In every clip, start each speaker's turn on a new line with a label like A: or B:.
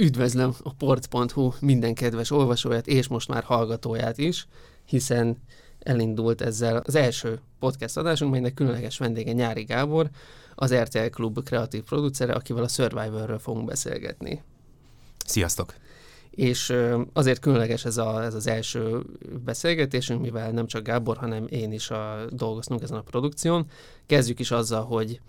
A: Üdvözlöm a port.hu minden kedves olvasóját és most már hallgatóját is, hiszen elindult ezzel az első podcast adásunk, melynek különleges vendége Nyári Gábor, az RTL Klub kreatív producere, akivel a Survivorről fogunk beszélgetni.
B: Sziasztok!
A: És azért különleges ez, a, ez az első beszélgetésünk, mivel nem csak Gábor, hanem én is a, dolgoztunk ezen a produkción. Kezdjük is azzal, hogy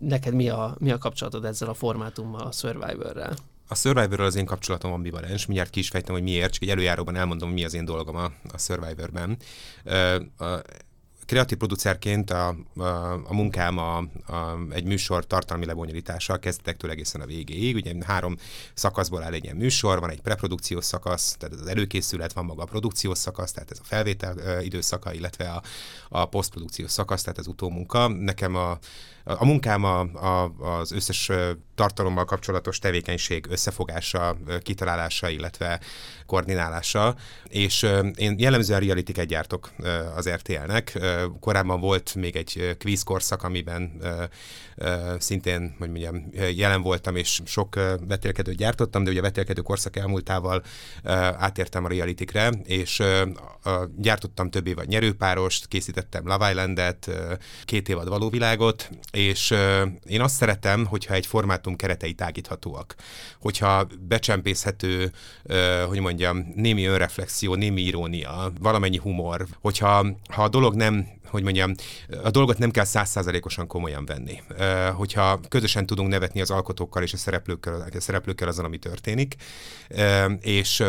A: neked mi a, mi a kapcsolatod ezzel a formátummal, a Survivorrel?
B: A Survivorral az én kapcsolatom ambivalens, mindjárt ki is fejtem, hogy miért, csak egy előjáróban elmondom, mi az én dolgom a, a Survivorben. Uh, a, kreatív producerként a, a, a munkám a, a, egy műsor tartalmi lebonyolítása kezdetektől egészen a végéig. Ugye három szakaszból áll egy ilyen műsor, van egy preprodukciós szakasz, tehát az előkészület, van maga a produkciós szakasz, tehát ez a felvétel időszaka, illetve a, a posztprodukciós szakasz, tehát az utómunka. Nekem a a munkám a, a, az összes tartalommal kapcsolatos tevékenység összefogása, kitalálása, illetve koordinálása, és én jellemzően reality gyártok az RTL-nek. Korábban volt még egy quiz korszak, amiben szintén, hogy mondjam, jelen voltam, és sok vetélkedőt gyártottam, de ugye a vetélkedő korszak elmúltával átértem a realitykre, és gyártottam több évad nyerőpárost, készítettem Love Island-et, két évad valóvilágot, és én azt szeretem, hogyha egy formátum keretei tágíthatóak, hogyha becsempészhető, hogy mondjam, némi önreflexió, némi irónia, valamennyi humor, hogyha ha a dolog nem hogy mondjam, a dolgot nem kell százszázalékosan komolyan venni. Hogyha közösen tudunk nevetni az alkotókkal és a szereplőkkel, a szereplőkkel azon, ami történik, és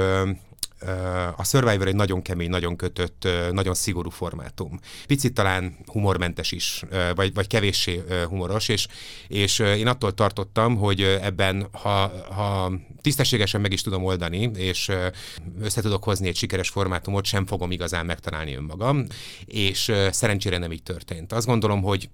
B: a Survivor egy nagyon kemény, nagyon kötött, nagyon szigorú formátum. Picit talán humormentes is, vagy, vagy kevéssé humoros, és, és én attól tartottam, hogy ebben, ha, ha tisztességesen meg is tudom oldani, és össze tudok hozni egy sikeres formátumot, sem fogom igazán megtalálni önmagam, és szerencsére nem így történt. Azt gondolom, hogy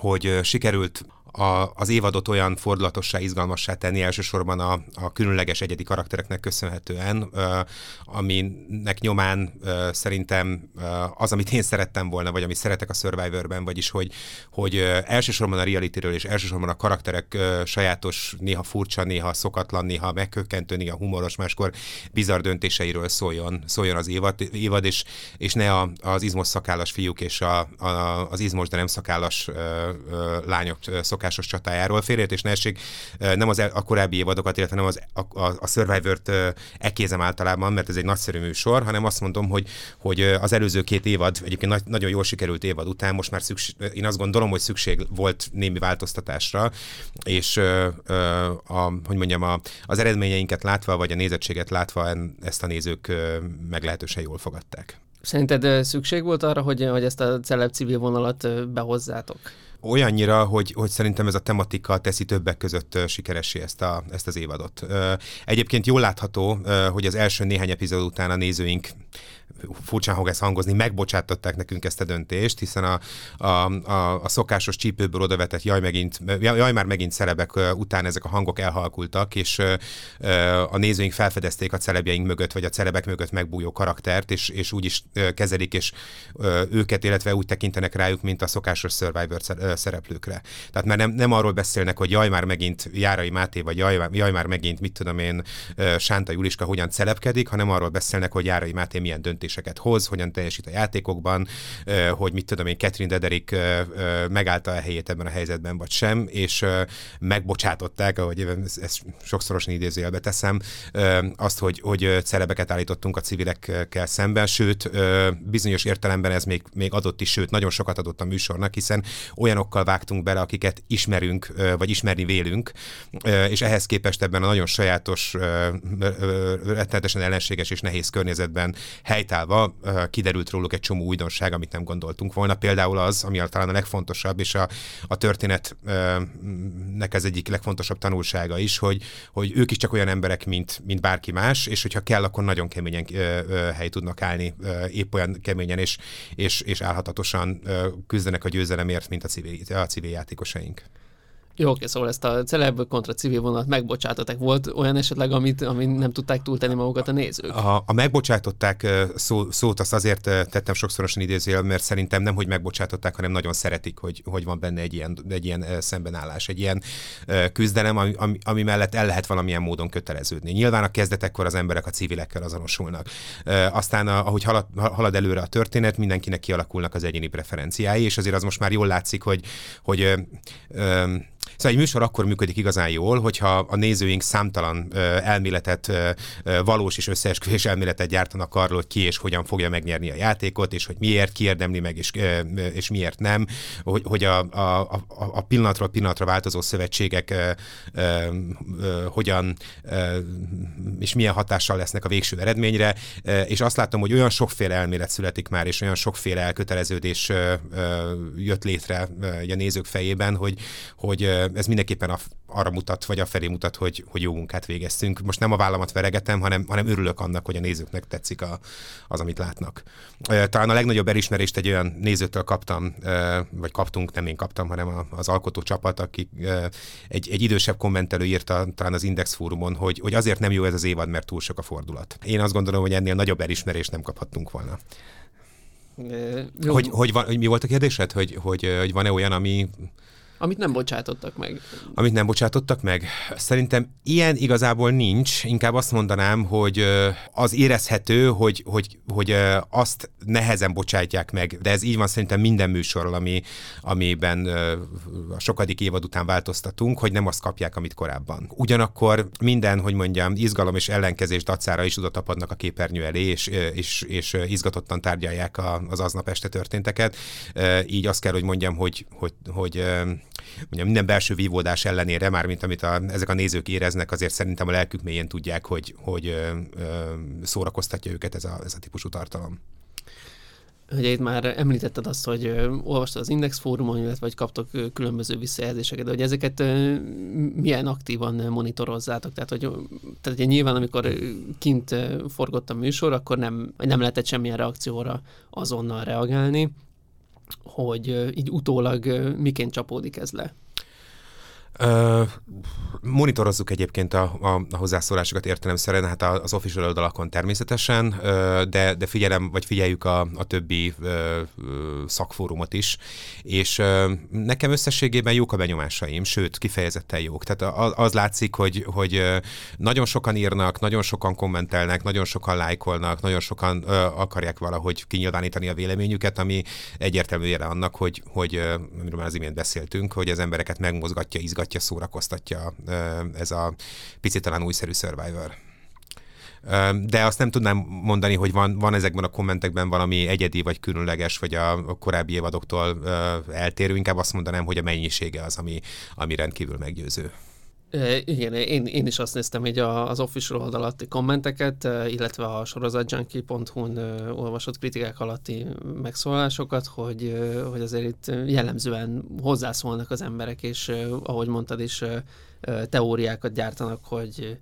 B: hogy sikerült a, az évadot olyan fordulatossá, izgalmassá tenni elsősorban a, a különleges egyedi karaktereknek köszönhetően, ö, aminek nyomán ö, szerintem ö, az, amit én szerettem volna, vagy amit szeretek a Survivorben, vagyis hogy, hogy ö, elsősorban a realityről és elsősorban a karakterek ö, sajátos, néha furcsa, néha szokatlan, néha megkökkentő, néha humoros, máskor bizarr döntéseiről szóljon, szóljon az évad, évad és, és ne a, az izmos szakállas fiúk és a, a, az izmos, de nem szakállas ö, ö, lányok szokás szokásos csatájáról. Félreértés ne essék, nem az, a korábbi évadokat, illetve nem az, a, a, a Survivor-t ekézem általában, mert ez egy nagyszerű műsor, hanem azt mondom, hogy, hogy az előző két évad, egyébként nagy, nagyon jól sikerült évad után, most már szükség, én azt gondolom, hogy szükség volt némi változtatásra, és a, hogy mondjam, a, az eredményeinket látva, vagy a nézettséget látva ezt a nézők meglehetősen jól fogadták.
A: Szerinted szükség volt arra, hogy, hogy ezt a celeb civil vonalat behozzátok?
B: Olyannyira, hogy, hogy szerintem ez a tematika teszi többek között sikeressé ezt, a, ezt az évadot. Egyébként jól látható, hogy az első néhány epizód után a nézőink furcsán fog ezt hangozni, megbocsátották nekünk ezt a döntést, hiszen a, a, a, a szokásos csípőből odavetett jaj, megint, jaj már megint celebek után ezek a hangok elhalkultak, és a nézőink felfedezték a celebjeink mögött, vagy a celebek mögött megbújó karaktert, és, és úgy is kezelik, és őket, illetve úgy tekintenek rájuk, mint a szokásos Survivor szereplőkre. Tehát már nem, nem arról beszélnek, hogy jaj már megint Járai Máté, vagy jaj, jaj már megint, mit tudom én, Sánta Juliska hogyan celebkedik, hanem arról beszélnek, hogy Járai Máté milyen döntés döntéseket hoz, hogyan teljesít a játékokban, hogy mit tudom én, Catherine Dederik megállta a helyét ebben a helyzetben, vagy sem, és megbocsátották, ahogy ezt sokszorosan idézőjelbe teszem, azt, hogy, hogy celebeket állítottunk a civilekkel szemben, sőt, bizonyos értelemben ez még, még adott is, sőt, nagyon sokat adott a műsornak, hiszen olyanokkal vágtunk bele, akiket ismerünk, vagy ismerni vélünk, és ehhez képest ebben a nagyon sajátos, rettenetesen ellenséges és nehéz környezetben helytállva kiderült róluk egy csomó újdonság, amit nem gondoltunk volna. Például az, ami talán a legfontosabb, és a, a történetnek ez egyik legfontosabb tanulsága is, hogy, hogy ők is csak olyan emberek, mint, mint bárki más, és hogyha kell, akkor nagyon keményen hely tudnak állni, épp olyan keményen és, és, és állhatatosan küzdenek a győzelemért, mint a civil, a civil játékosaink.
A: Jó, oké, szóval ezt a celeb kontra civil vonalat megbocsátották. Volt olyan esetleg, amit, amit nem tudták túltenni magukat a nézők?
B: A, a megbocsátották szó, szót azt azért tettem sokszorosan idézőjel, mert szerintem nem, hogy megbocsátották, hanem nagyon szeretik, hogy, hogy van benne egy ilyen, egy ilyen szembenállás, egy ilyen küzdelem, ami, ami, ami mellett el lehet valamilyen módon köteleződni. Nyilván a kezdetekkor az emberek a civilekkel azonosulnak. Aztán, ahogy halad, halad előre a történet, mindenkinek kialakulnak az egyéni preferenciái, és azért az most már jól látszik, hogy, hogy Szóval egy műsor akkor működik igazán jól, hogyha a nézőink számtalan elméletet, valós és összeesküvés elméletet gyártanak arról, hogy ki és hogyan fogja megnyerni a játékot, és hogy miért kiérdemli meg, és, és miért nem, hogy, hogy a, a, a, pillanatról pillanatra változó szövetségek hogyan és milyen hatással lesznek a végső eredményre, és azt látom, hogy olyan sokféle elmélet születik már, és olyan sokféle elköteleződés jött létre a nézők fejében, hogy, hogy ez mindenképpen a, arra mutat, vagy a felé mutat, hogy, hogy jó munkát végeztünk. Most nem a vállamat veregetem, hanem, hanem örülök annak, hogy a nézőknek tetszik a, az, amit látnak. Talán a legnagyobb elismerést egy olyan nézőtől kaptam, vagy kaptunk, nem én kaptam, hanem az alkotó csapat, aki egy, egy idősebb kommentelő írta talán az Index fórumon, hogy, hogy azért nem jó ez az évad, mert túl sok a fordulat. Én azt gondolom, hogy ennél nagyobb elismerést nem kaphattunk volna. Hogy, hogy, van, hogy mi volt a kérdésed? Hogy, hogy, hogy van-e olyan, ami
A: amit nem bocsátottak meg.
B: Amit nem bocsátottak meg? Szerintem ilyen igazából nincs. Inkább azt mondanám, hogy az érezhető, hogy, hogy, hogy azt nehezen bocsátják meg, de ez így van szerintem minden műsorral, ami, amiben a sokadik évad után változtatunk, hogy nem azt kapják, amit korábban. Ugyanakkor minden, hogy mondjam, izgalom és ellenkezés dacára is oda tapadnak a képernyő elé, és, és, és izgatottan tárgyalják az aznap este történteket. Így azt kell, hogy mondjam, hogy, hogy, hogy mondjam, minden belső vívódás ellenére, már mint amit a, ezek a nézők éreznek, azért szerintem a lelkük mélyén tudják, hogy, hogy ö, ö, szórakoztatja őket ez a, ez a típusú tartalom.
A: Ugye itt már említetted azt, hogy olvastad az Index fórumon, illetve hogy kaptok különböző visszajelzéseket, de hogy ezeket milyen aktívan monitorozzátok? Tehát, hogy, tehát ugye nyilván, amikor kint forgott a műsor, akkor nem, nem lehetett semmilyen reakcióra azonnal reagálni hogy így utólag miként csapódik ez le?
B: Monitorozzuk egyébként a, a, a hozzászólásokat értelemszerűen, hát az official oldalakon természetesen, de, de figyelem, vagy figyeljük a, a többi uh, szakfórumot is, és nekem összességében jók a benyomásaim, sőt, kifejezetten jók. Tehát az, látszik, hogy, hogy nagyon sokan írnak, nagyon sokan kommentelnek, nagyon sokan lájkolnak, nagyon sokan uh, akarják valahogy kinyilvánítani a véleményüket, ami egyértelmű annak, hogy, hogy amiről már az imént beszéltünk, hogy az embereket megmozgatja, izgatja, izgatja, szórakoztatja ez a picit talán újszerű Survivor. De azt nem tudnám mondani, hogy van, van ezekben a kommentekben valami egyedi vagy különleges, vagy a korábbi évadoktól eltérő. Inkább azt mondanám, hogy a mennyisége az, ami, ami rendkívül meggyőző.
A: Igen, én, én is azt néztem így az official oldal alatti kommenteket, illetve a sorozatjunkie.hu-n olvasott kritikák alatti megszólalásokat, hogy, hogy azért itt jellemzően hozzászólnak az emberek, és ahogy mondtad is, teóriákat gyártanak, hogy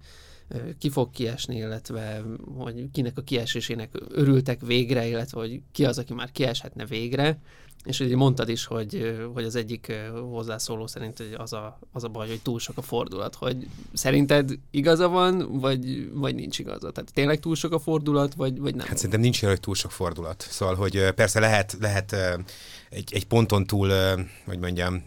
A: ki fog kiesni, illetve hogy kinek a kiesésének örültek végre, illetve hogy ki az, aki már kieshetne végre. És ugye mondtad is, hogy, hogy az egyik hozzászóló szerint hogy az, a, az a baj, hogy túl sok a fordulat. Hogy szerinted igaza van, vagy, vagy nincs igaza? Tehát tényleg túl sok a fordulat, vagy, vagy nem?
B: Hát szerintem nincs hogy túl sok fordulat. Szóval, hogy persze lehet, lehet egy, egy ponton túl, hogy mondjam,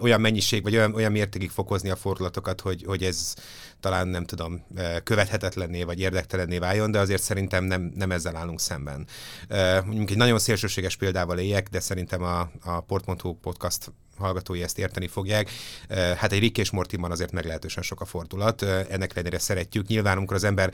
B: olyan mennyiség, vagy olyan, olyan mértékig fokozni a fordulatokat, hogy, hogy ez talán nem tudom, követhetetlenné vagy érdektelenné váljon, de azért szerintem nem, nem ezzel állunk szemben. Mondjuk egy nagyon szélsőséges példával éljek, de szerintem a, a Port.hu podcast hallgatói ezt érteni fogják. Hát egy Rick és Mortiman azért meglehetősen sok a fordulat, ennek ellenére szeretjük. Nyilván, amikor az ember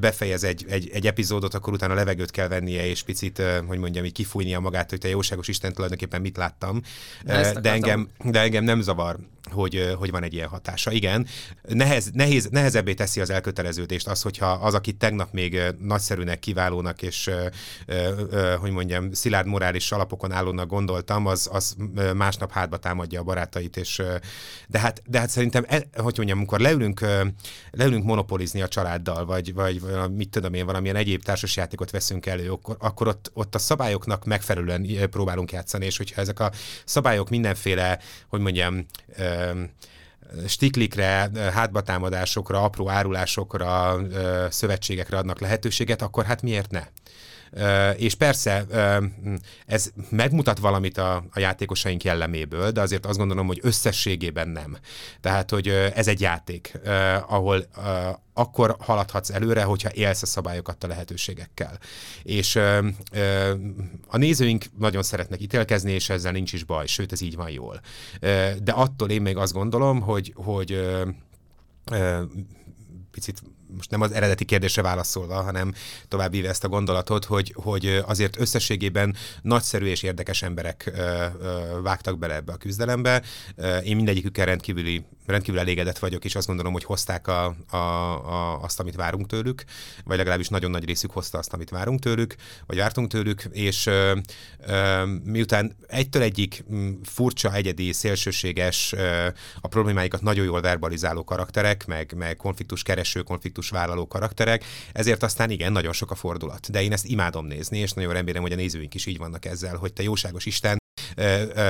B: befejez egy, egy, egy epizódot, akkor utána levegőt kell vennie, és picit, hogy mondjam, így kifújnia magát, hogy te jóságos Isten tulajdonképpen mit láttam. De, de, engem, de engem nem zavar, hogy, hogy van egy ilyen hatása. Igen, nehez, nehéz, nehezebbé teszi az elköteleződést az, hogyha az, aki tegnap még nagyszerűnek, kiválónak és, hogy mondjam, szilárd morális alapokon állónak gondoltam, az, az másnap hátba támadja a barátait, és de hát, de hát szerintem, e, hogy mondjam, amikor leülünk, leülünk monopolizni a családdal, vagy, vagy, mit tudom én, valamilyen egyéb társasjátékot veszünk elő, akkor, akkor ott, ott a szabályoknak megfelelően próbálunk játszani, és hogyha ezek a szabályok mindenféle, hogy mondjam, stiklikre, hátbatámadásokra, apró árulásokra, szövetségekre adnak lehetőséget, akkor hát miért ne? És persze ez megmutat valamit a, a játékosaink jelleméből, de azért azt gondolom, hogy összességében nem. Tehát, hogy ez egy játék, ahol akkor haladhatsz előre, hogyha élsz a szabályokat a lehetőségekkel. És a nézőink nagyon szeretnek ítélkezni, és ezzel nincs is baj, sőt, ez így van jól. De attól én még azt gondolom, hogy, hogy picit most nem az eredeti kérdésre válaszolva, hanem tovább íve ezt a gondolatot, hogy, hogy azért összességében nagyszerű és érdekes emberek vágtak bele ebbe a küzdelembe. Én mindegyikükkel rendkívüli, rendkívül elégedett vagyok, és azt gondolom, hogy hozták a, a, a, azt, amit várunk tőlük, vagy legalábbis nagyon nagy részük hozta azt, amit várunk tőlük, vagy vártunk tőlük, és ö, ö, miután egytől egyik furcsa, egyedi, szélsőséges, ö, a problémáikat nagyon jól verbalizáló karakterek, meg, meg konfliktus kereső, konfliktus vállaló karakterek, ezért aztán igen, nagyon sok a fordulat. De én ezt imádom nézni, és nagyon remélem, hogy a nézőink is így vannak ezzel, hogy te jóságos Isten,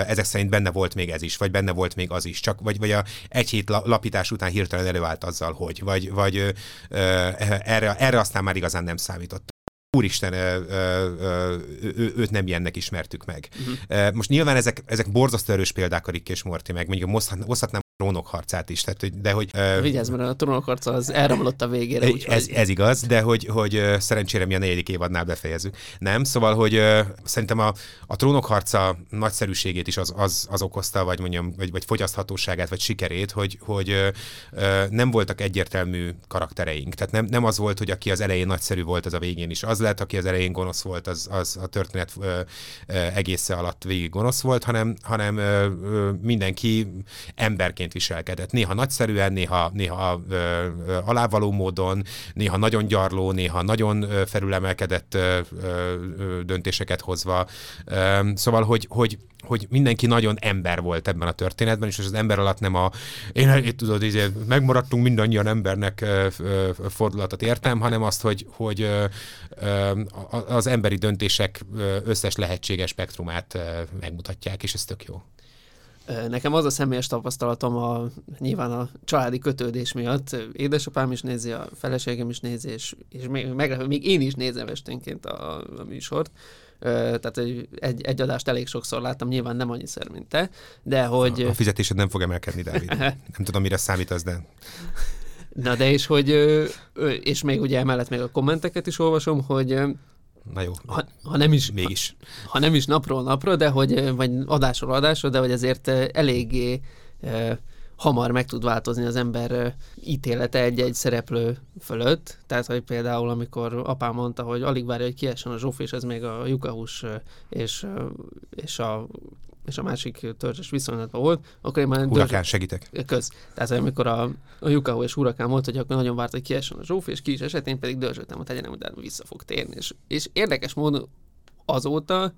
B: ezek szerint benne volt még ez is, vagy benne volt még az is, csak vagy, vagy a egy hét lapítás után hirtelen előállt azzal, hogy, vagy, vagy erre, erre aztán már igazán nem számított. Úristen, ö, ö, ö, őt nem ilyennek ismertük meg. Uh-huh. Most nyilván ezek, ezek borzasztó erős példák a Rick és Morty, meg mondjuk hozhatnám trónokharcát is. Tehát, hogy, de hogy,
A: Vigyázz, mert a trónokharca az elromlott a végére.
B: Úgy, ez, ez, igaz, de hogy, hogy szerencsére mi a negyedik évadnál befejezzük. Nem, szóval, hogy szerintem a, a trónokharca nagyszerűségét is az, az, az okozta, vagy mondjam, vagy, vagy fogyaszthatóságát, vagy sikerét, hogy, hogy nem voltak egyértelmű karaktereink. Tehát nem, nem az volt, hogy aki az elején nagyszerű volt, az a végén is az lett, aki az elején gonosz volt, az, az a történet egésze alatt végig gonosz volt, hanem, hanem mindenki emberként másként viselkedett. Néha nagyszerűen, néha, néha ö, ö, alávaló módon, néha nagyon gyarló, néha nagyon ö, felülemelkedett ö, ö, döntéseket hozva. Ö, szóval, hogy, hogy, hogy mindenki nagyon ember volt ebben a történetben, és az ember alatt nem a én, én tudod, így, megmaradtunk mindannyian embernek ö, ö, fordulatot értem, hanem azt, hogy, hogy ö, az emberi döntések összes lehetséges spektrumát megmutatják, és ez tök jó.
A: Nekem az a személyes tapasztalatom a, nyilván a családi kötődés miatt. Édesapám is nézi, a feleségem is nézi, és, és még, még én is nézem esténként a, a műsort. Tehát egy, egy, adást elég sokszor láttam, nyilván nem annyiszer, mint te, de hogy...
B: A, a fizetésed nem fog emelkedni, Dávid. nem tudom, mire számítasz, de...
A: Na de és hogy, és még ugye emellett még a kommenteket is olvasom, hogy
B: Na jó.
A: Ha, ha nem is,
B: mégis.
A: Ha, ha nem is napról napra, de hogy, vagy adásról adásra, de hogy azért eléggé eh, hamar meg tud változni az ember ítélete egy-egy szereplő fölött. Tehát, hogy például, amikor apám mondta, hogy alig várja, hogy kiessen a Zsóf, és ez még a lyukahús és, és a és a másik törzses viszonylatban volt, akkor én már...
B: Hurakán, dörzs... segítek.
A: Köz. Tehát amikor a, a Yukaho és Hurakán volt, hogy akkor nagyon várt, hogy kiessen a Zsófi, és ki is esett, én pedig dörzsöltem, hogy tegyenem, de vissza fog térni. És, és érdekes módon azóta,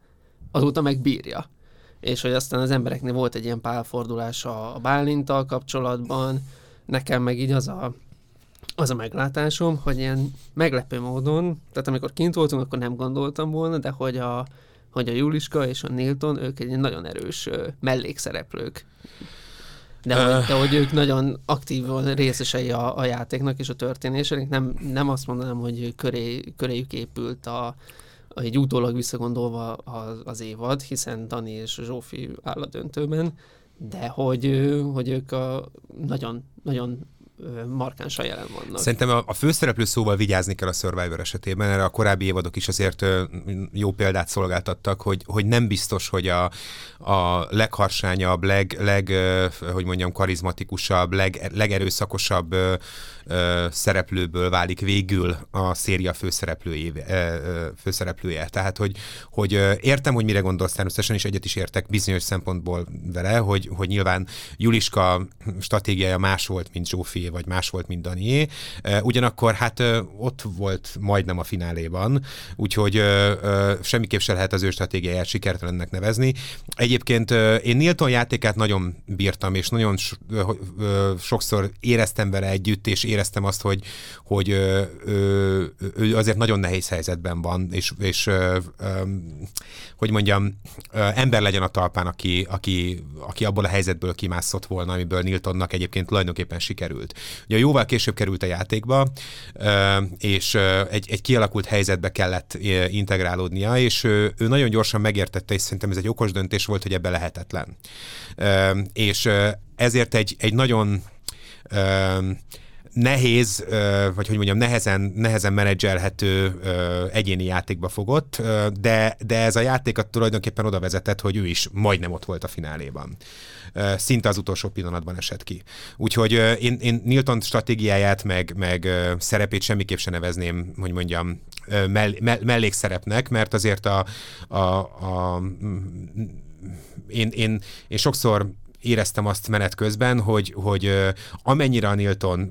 A: azóta megbírja. És hogy aztán az embereknél volt egy ilyen pálfordulás a, a Bálintal kapcsolatban, nekem meg így az a, az a meglátásom, hogy ilyen meglepő módon, tehát amikor kint voltunk, akkor nem gondoltam volna, de hogy a, hogy a Juliska és a Nilton, ők egy nagyon erős mellékszereplők. De, hogy, de hogy ők nagyon aktívan részesei a, a játéknak és a történésének. Nem, nem azt mondanám, hogy köré, köréjük épült a, a, egy utólag visszagondolva az, az évad, hiszen Dani és Zsófi áll a döntőben, de hogy, hogy ők a nagyon, nagyon markánsan jelen vannak.
B: Szerintem a, a főszereplő szóval vigyázni kell a Survivor esetében, erre a korábbi évadok is azért jó példát szolgáltattak, hogy, hogy nem biztos, hogy a, a legharsányabb, leg, leg, hogy mondjam, karizmatikusabb, leg, legerőszakosabb szereplőből válik végül a széria főszereplője. főszereplője. Tehát, hogy, hogy értem, hogy mire gondolsz természetesen, és egyet is értek bizonyos szempontból vele, hogy, hogy nyilván Juliska stratégiája más volt, mint Zsófi Zolié vagy más volt, mint Danié. Ugyanakkor hát ott volt majdnem a fináléban, úgyhogy semmiképp se lehet az ő stratégiáját sikertelennek nevezni. Egyébként én Nilton játékát nagyon bírtam, és nagyon sokszor éreztem vele együtt, és éreztem azt, hogy, hogy ő azért nagyon nehéz helyzetben van, és, és hogy mondjam, ember legyen a talpán, aki, aki, aki abból a helyzetből kimászott volna, amiből Niltonnak egyébként tulajdonképpen sikerült. Ugye jóval később került a játékba, és egy, egy kialakult helyzetbe kellett integrálódnia, és ő, ő nagyon gyorsan megértette, és szerintem ez egy okos döntés volt, hogy ebbe lehetetlen. És ezért egy, egy nagyon nehéz, vagy hogy mondjam, nehezen, nehezen menedzselhető egyéni játékba fogott, de, de ez a játékat tulajdonképpen oda vezetett, hogy ő is majdnem ott volt a fináléban. Szinte az utolsó pillanatban esett ki. Úgyhogy én, én Nilton stratégiáját, meg, meg szerepét semmiképp sem nevezném, hogy mondjam, mell, mellékszerepnek, mert azért a, a, a én, én, én sokszor éreztem azt menet közben, hogy, hogy amennyire a Nilton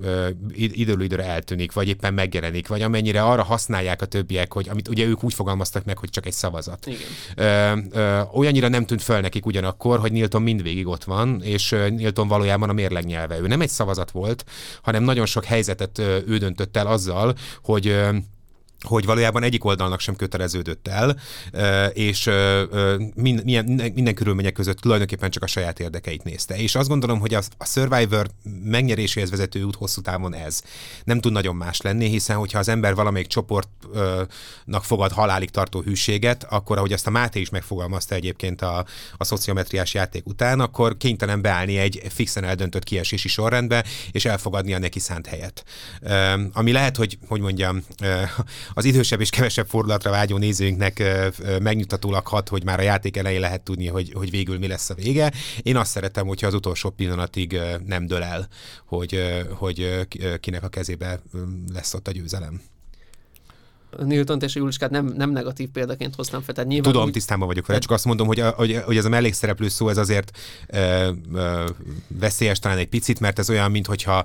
B: időről időre eltűnik, vagy éppen megjelenik, vagy amennyire arra használják a többiek, hogy amit ugye ők úgy fogalmaztak meg, hogy csak egy szavazat. Igen. olyannyira nem tűnt fel nekik ugyanakkor, hogy Nilton mindvégig ott van, és Nilton valójában a mérleg nyelve. Ő nem egy szavazat volt, hanem nagyon sok helyzetet ő döntött el azzal, hogy hogy valójában egyik oldalnak sem köteleződött el, és minden, minden körülmények között tulajdonképpen csak a saját érdekeit nézte. És azt gondolom, hogy a, Survivor megnyeréséhez vezető út hosszú távon ez. Nem tud nagyon más lenni, hiszen hogyha az ember valamelyik csoportnak fogad halálig tartó hűséget, akkor ahogy azt a Máté is megfogalmazta egyébként a, a szociometriás játék után, akkor kénytelen beállni egy fixen eldöntött kiesési sorrendbe, és elfogadni a neki szánt helyet. Ami lehet, hogy, hogy mondjam, az idősebb és kevesebb fordulatra vágyó nézőinknek megnyugtatólag hat, hogy már a játék elején lehet tudni, hogy, hogy végül mi lesz a vége. Én azt szeretem, hogyha az utolsó pillanatig nem dől el, hogy, hogy kinek a kezébe lesz ott a győzelem.
A: Newton és Juliskát nem, nem negatív példaként hoztam fel. Tehát nyilván
B: Tudom, úgy... tisztában vagyok vele, csak azt mondom, hogy, a, hogy, hogy ez a mellékszereplő szó, ez azért ö, ö, veszélyes talán egy picit, mert ez olyan, mintha,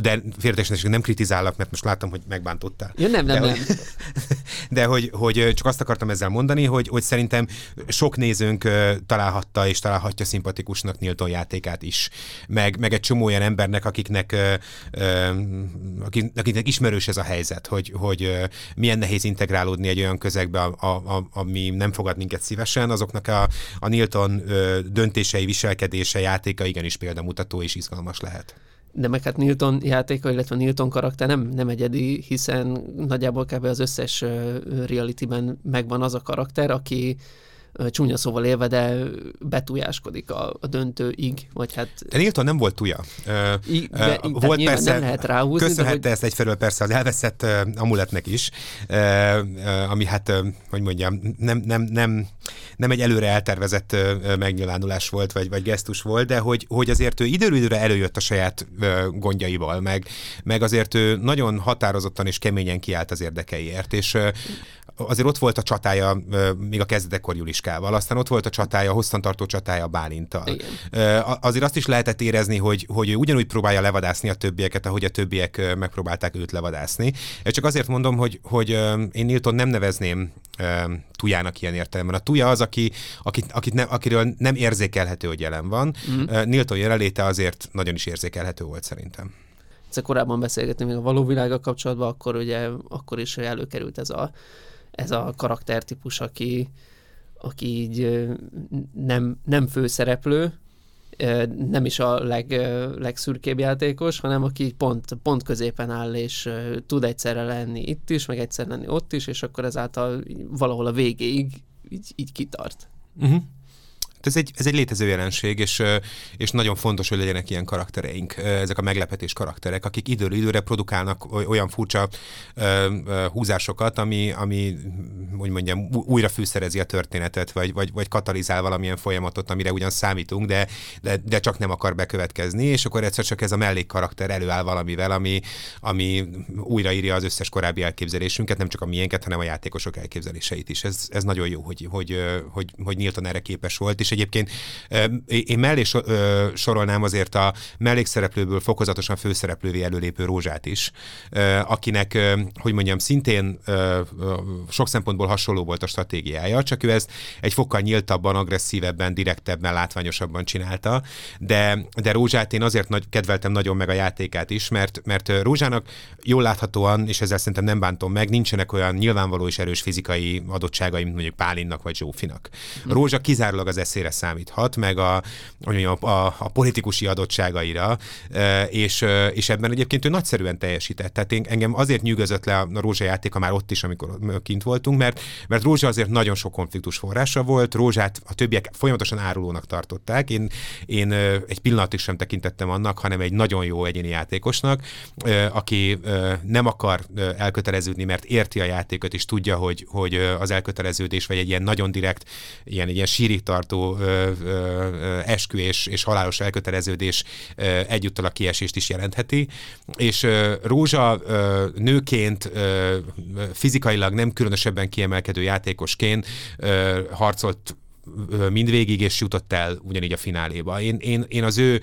B: de félretesen nem kritizálok, mert most láttam, hogy megbántottál.
A: Ja, nem, nem,
B: de,
A: nem.
B: Hogy, de hogy, hogy csak azt akartam ezzel mondani, hogy, hogy szerintem sok nézőnk találhatta és találhatja szimpatikusnak Nilton játékát is. Meg, meg egy csomó olyan embernek, akiknek, akiknek ismerős ez a helyzet, hogy, hogy milyen nehéz integrálódni egy olyan közegbe, a, a, ami nem fogad minket szívesen, azoknak a, a Nilton ö, döntései, viselkedése, játéka igenis példamutató és izgalmas lehet.
A: De meg hát Newton játéka, illetve Newton karakter nem, nem egyedi, hiszen nagyjából kb. az összes realityben megvan az a karakter, aki csúnya szóval élve, de betújáskodik a, a döntőig, vagy hát...
B: De Nilton nem volt tuja.
A: I, de, volt persze, nem lehet ráhúzni.
B: Köszönhette hogy... ezt egyfelől persze az elveszett uh, amuletnek is, uh, uh, ami hát, uh, hogy mondjam, nem, nem, nem, nem egy előre eltervezett uh, megnyilvánulás volt, vagy, vagy gesztus volt, de hogy, hogy azért ő időről időre előjött a saját uh, gondjaival, meg, meg azért ő nagyon határozottan és keményen kiállt az érdekeiért, és uh, azért ott volt a csatája még a kezdetekor Juliskával, aztán ott volt a csatája, a hosszantartó csatája Bálintal. Igen. Azért azt is lehetett érezni, hogy, hogy ő ugyanúgy próbálja levadászni a többieket, ahogy a többiek megpróbálták őt levadászni. Csak azért mondom, hogy, hogy én Nilton nem nevezném tujának ilyen értelemben. A tuja az, aki, akit, akit nem, akiről nem érzékelhető, hogy jelen van. Mm. Nilton jelenléte azért nagyon is érzékelhető volt szerintem
A: egyszer korábban beszélgetni még a való világa kapcsolatban, akkor ugye akkor is előkerült ez a ez a karaktertípus, aki, aki így nem, nem főszereplő, nem is a leg, legszürkébb játékos, hanem aki pont, pont középen áll, és tud egyszerre lenni itt is, meg egyszer lenni ott is, és akkor ezáltal valahol a végéig így, így kitart. Uh-huh.
B: Ez egy, ez egy létező jelenség, és, és nagyon fontos, hogy legyenek ilyen karaktereink, ezek a meglepetés karakterek, akik időről időre produkálnak olyan furcsa húzásokat, ami, ami hogy mondjam, újra fűszerezi a történetet, vagy, vagy, vagy katalizál valamilyen folyamatot, amire ugyan számítunk, de, de, de csak nem akar bekövetkezni, és akkor egyszer csak ez a mellékkarakter előáll valamivel, ami, ami újraírja az összes korábbi elképzelésünket, nem csak a miénket, hanem a játékosok elképzeléseit is. Ez, ez nagyon jó, hogy, hogy, hogy, hogy Nilton erre képes volt, és és egyébként én mellé sorolnám azért a mellékszereplőből fokozatosan főszereplővé előlépő Rózsát is, akinek, hogy mondjam, szintén sok szempontból hasonló volt a stratégiája, csak ő ezt egy fokkal nyíltabban, agresszívebben, direktebben, látványosabban csinálta, de, de Rózsát én azért nagy, kedveltem nagyon meg a játékát is, mert, mert Rózsának jól láthatóan, és ezzel szerintem nem bántom meg, nincsenek olyan nyilvánvaló és erős fizikai adottságai, mint mondjuk Pálinnak vagy Zsófinak. Mm. Rózsa kizárólag az eszére számíthat, meg a, a, a, a politikusi adottságaira, és, és ebben egyébként ő nagyszerűen teljesített. Tehát én, engem azért nyűgözött le a Rózsa játéka már ott is, amikor kint voltunk, mert, mert Rózsa azért nagyon sok konfliktus forrása volt, Rózsát a többiek folyamatosan árulónak tartották. Én, én egy pillanatig sem tekintettem annak, hanem egy nagyon jó egyéni játékosnak, aki nem akar elköteleződni, mert érti a játékot, és tudja, hogy, hogy az elköteleződés, vagy egy ilyen nagyon direkt, ilyen, ilyen sírig tartó eskü és, és halálos elköteleződés egyúttal a kiesést is jelentheti. És Rózsa nőként fizikailag nem különösebben kiemelkedő játékosként harcolt mindvégig, és jutott el ugyanígy a fináléba. Én, én, én az ő,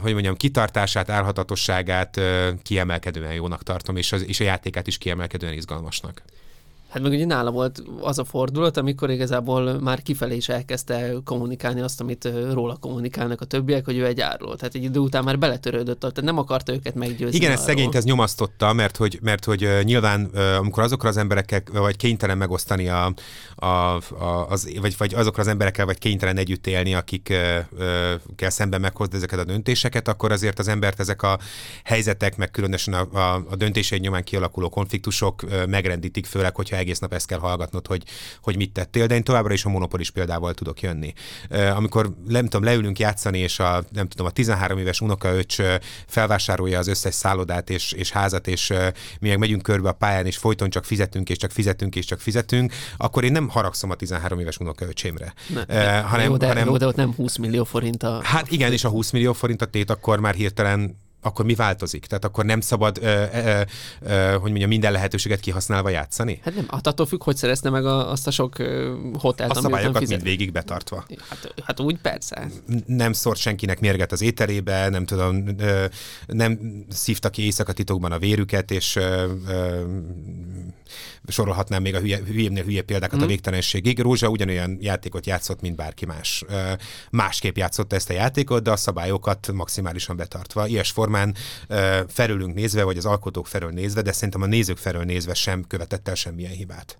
B: hogy mondjam, kitartását, árhatatosságát kiemelkedően jónak tartom, és, az, és a játékát is kiemelkedően izgalmasnak.
A: Hát meg ugye nála volt az a fordulat, amikor igazából már kifelé is elkezdte kommunikálni azt, amit róla kommunikálnak a többiek, hogy ő egy áruló. Tehát egy idő után már beletörődött, tehát nem akarta őket meggyőzni.
B: Igen, ez szegényt ez nyomasztotta, mert hogy, mert hogy nyilván amikor azokra az emberekkel, vagy kénytelen megosztani a, a, a, az, vagy, vagy azokra az emberekkel, vagy kénytelen együtt élni, akikkel szemben meghozni ezeket a döntéseket, akkor azért az embert ezek a helyzetek, meg különösen a, a, a döntései nyomán kialakuló konfliktusok megrendítik, főleg, hogyha egész nap ezt kell hallgatnod, hogy, hogy mit tettél, de én továbbra is a monopolis példával tudok jönni. Amikor nem tudom, leülünk játszani, és a, nem tudom, a 13 éves unokaöcs felvásárolja az összes szállodát és, és házat, és mi meg megyünk körbe a pályán, és folyton csak fizetünk, és csak fizetünk, és csak fizetünk, akkor én nem haragszom a 13 éves unokaöcsémre.
A: Ne, uh, hanem, jó, de, hanem, jó, de ott nem 20 millió forint a...
B: Hát igen, és a 20 millió forint a tét akkor már hirtelen akkor mi változik? Tehát akkor nem szabad, ö, ö, ö, hogy mondjam, minden lehetőséget kihasználva játszani?
A: Hát nem, hát attól függ, hogy szerezte meg a, azt a sok hotelt,
B: A szabályokat mind végig betartva.
A: Hát, hát úgy persze.
B: Nem szórt senkinek mérget az ételébe, nem tudom, ö, nem szívta ki éjszaka titokban a vérüket, és ö, ö, sorolhatnám még a hülye, hülyébbnél hülye példákat mm. a mhm. végtelenségig. Rózsa ugyanolyan játékot játszott, mint bárki más. Másképp játszott ezt a játékot, de a szabályokat maximálisan betartva. Ilyes formán felülünk nézve, vagy az alkotók felől nézve, de szerintem a nézők felől nézve sem követett el semmilyen hibát.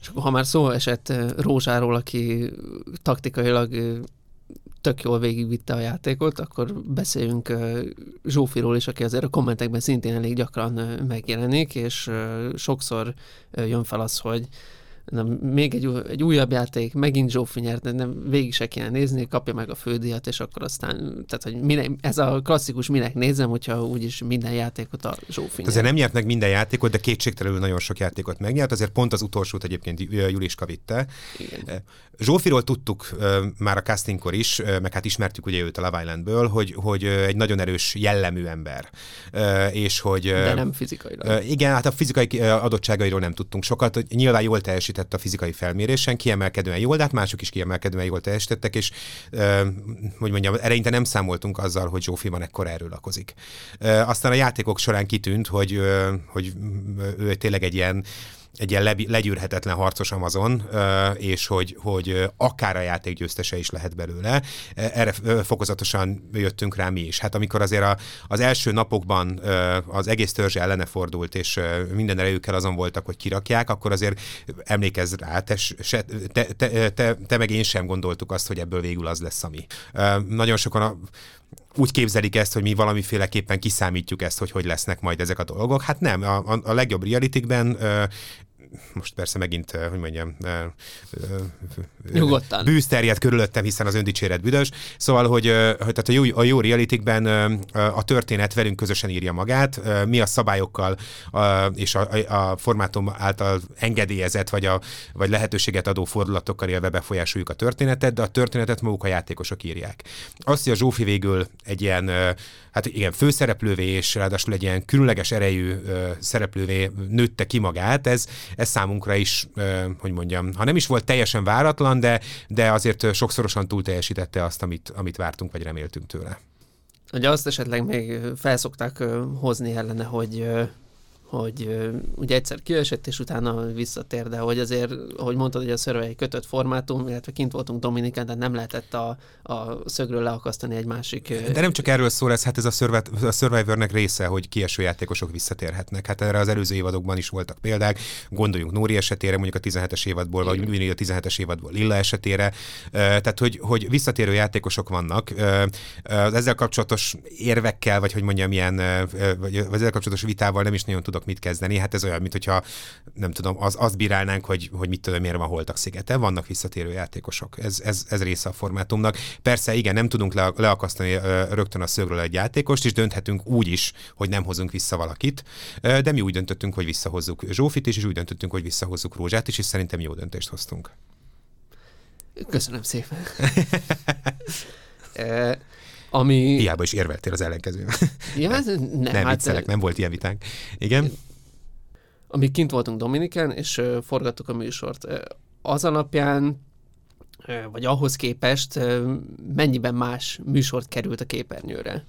A: És ha már szó esett Rózsáról, aki taktikailag tök jól végigvitte a játékot, akkor beszéljünk Zsófiról is, aki azért a kommentekben szintén elég gyakran megjelenik, és sokszor jön fel az, hogy na, még egy, egy újabb játék, megint Zsófi nyert, nem, végig se kéne nézni, kapja meg a fődíjat, és akkor aztán, tehát hogy minek, ez a klasszikus minek nézem, hogyha úgyis minden játékot a Zsófi nyert.
B: Azért nem nyert meg minden játékot, de kétségtelenül nagyon sok játékot megnyert, azért pont az utolsót egyébként Juliska vitte. Igen. Zsófiról tudtuk már a castingkor is, meg hát ismertük ugye őt a Love Islandből, hogy, hogy egy nagyon erős jellemű ember. És hogy...
A: De nem fizikailag.
B: Igen, hát a fizikai adottságairól nem tudtunk sokat. Nyilván jól teljesített a fizikai felmérésen, kiemelkedően jól, de hát mások is kiemelkedően jól teljesítettek, és hogy mondjam, eleinte nem számoltunk azzal, hogy Zsófi van ekkor erről lakozik. Aztán a játékok során kitűnt, hogy, hogy ő tényleg egy ilyen egy ilyen legyűrhetetlen harcos Amazon, és hogy, hogy akár a játék győztese is lehet belőle. Erre fokozatosan jöttünk rá mi is. Hát amikor azért a, az első napokban az egész törzse ellene fordult, és minden erejükkel azon voltak, hogy kirakják, akkor azért emlékezz rá, te, se, te, te, te, te meg én sem gondoltuk azt, hogy ebből végül az lesz, ami. Nagyon sokan a, úgy képzelik ezt, hogy mi valamiféleképpen kiszámítjuk ezt, hogy hogy lesznek majd ezek a dolgok. Hát nem, a, a legjobb realitikben most persze megint, eh, hogy mondjam, eh, eh,
A: Nyugodtan.
B: bűzterjed körülöttem, hiszen az öndicséret büdös. Szóval, hogy, hogy tehát a jó, a jó realitikben a történet velünk közösen írja magát, mi a szabályokkal és a, a formátum által engedélyezett, vagy, a, vagy lehetőséget adó fordulatokkal élve befolyásoljuk a történetet, de a történetet maguk a játékosok írják. Azt, hogy a Zsófi végül egy ilyen, hát igen, főszereplővé, és ráadásul egy ilyen különleges erejű szereplővé nőtte ki magát, ez, ez számunkra is, hogy mondjam, ha nem is volt teljesen váratlan, de, de azért sokszorosan túl teljesítette azt, amit, amit vártunk, vagy reméltünk tőle.
A: Ugye azt esetleg még felszokták hozni ellene, hogy hogy uh, ugye egyszer kiesett, és utána visszatér, de hogy azért, ahogy mondtad, hogy a szörve egy kötött formátum, illetve kint voltunk Dominikán, de nem lehetett a, a szögről leakasztani egy másik...
B: De nem csak erről szól ez, hát ez a, Survivor, a Survivornek része, hogy kieső játékosok visszatérhetnek. Hát erre az előző évadokban is voltak példák. Gondoljunk Nóri esetére, mondjuk a 17-es évadból, vagy mindig a 17-es évadból Lilla esetére. Tehát, hogy, hogy visszatérő játékosok vannak. Uh, ezzel kapcsolatos érvekkel, vagy hogy mondjam, ilyen, vagy ezzel kapcsolatos vitával nem is nagyon tudok tudok mit kezdeni. Hát ez olyan, mint hogyha nem tudom, az, azt bírálnánk, hogy, hogy mit tudom, miért van holtak szigete. Vannak visszatérő játékosok. Ez, ez, ez része a formátumnak. Persze, igen, nem tudunk le, leakasztani rögtön a szögről egy játékost, és dönthetünk úgy is, hogy nem hozunk vissza valakit, de mi úgy döntöttünk, hogy visszahozzuk Zsófit is, és úgy döntöttünk, hogy visszahozzuk Rózsát is, és szerintem jó döntést hoztunk.
A: Köszönöm szépen. Ami...
B: Hiába is érveltél az ellenkezőben.
A: Ja, nem,
B: nem hát, viccelek, nem volt ilyen vitánk. Igen?
A: Amíg kint voltunk Dominikán, és uh, forgattuk a műsort, uh, az alapján, vagy ahhoz képest mennyiben más műsort került a képernyőre?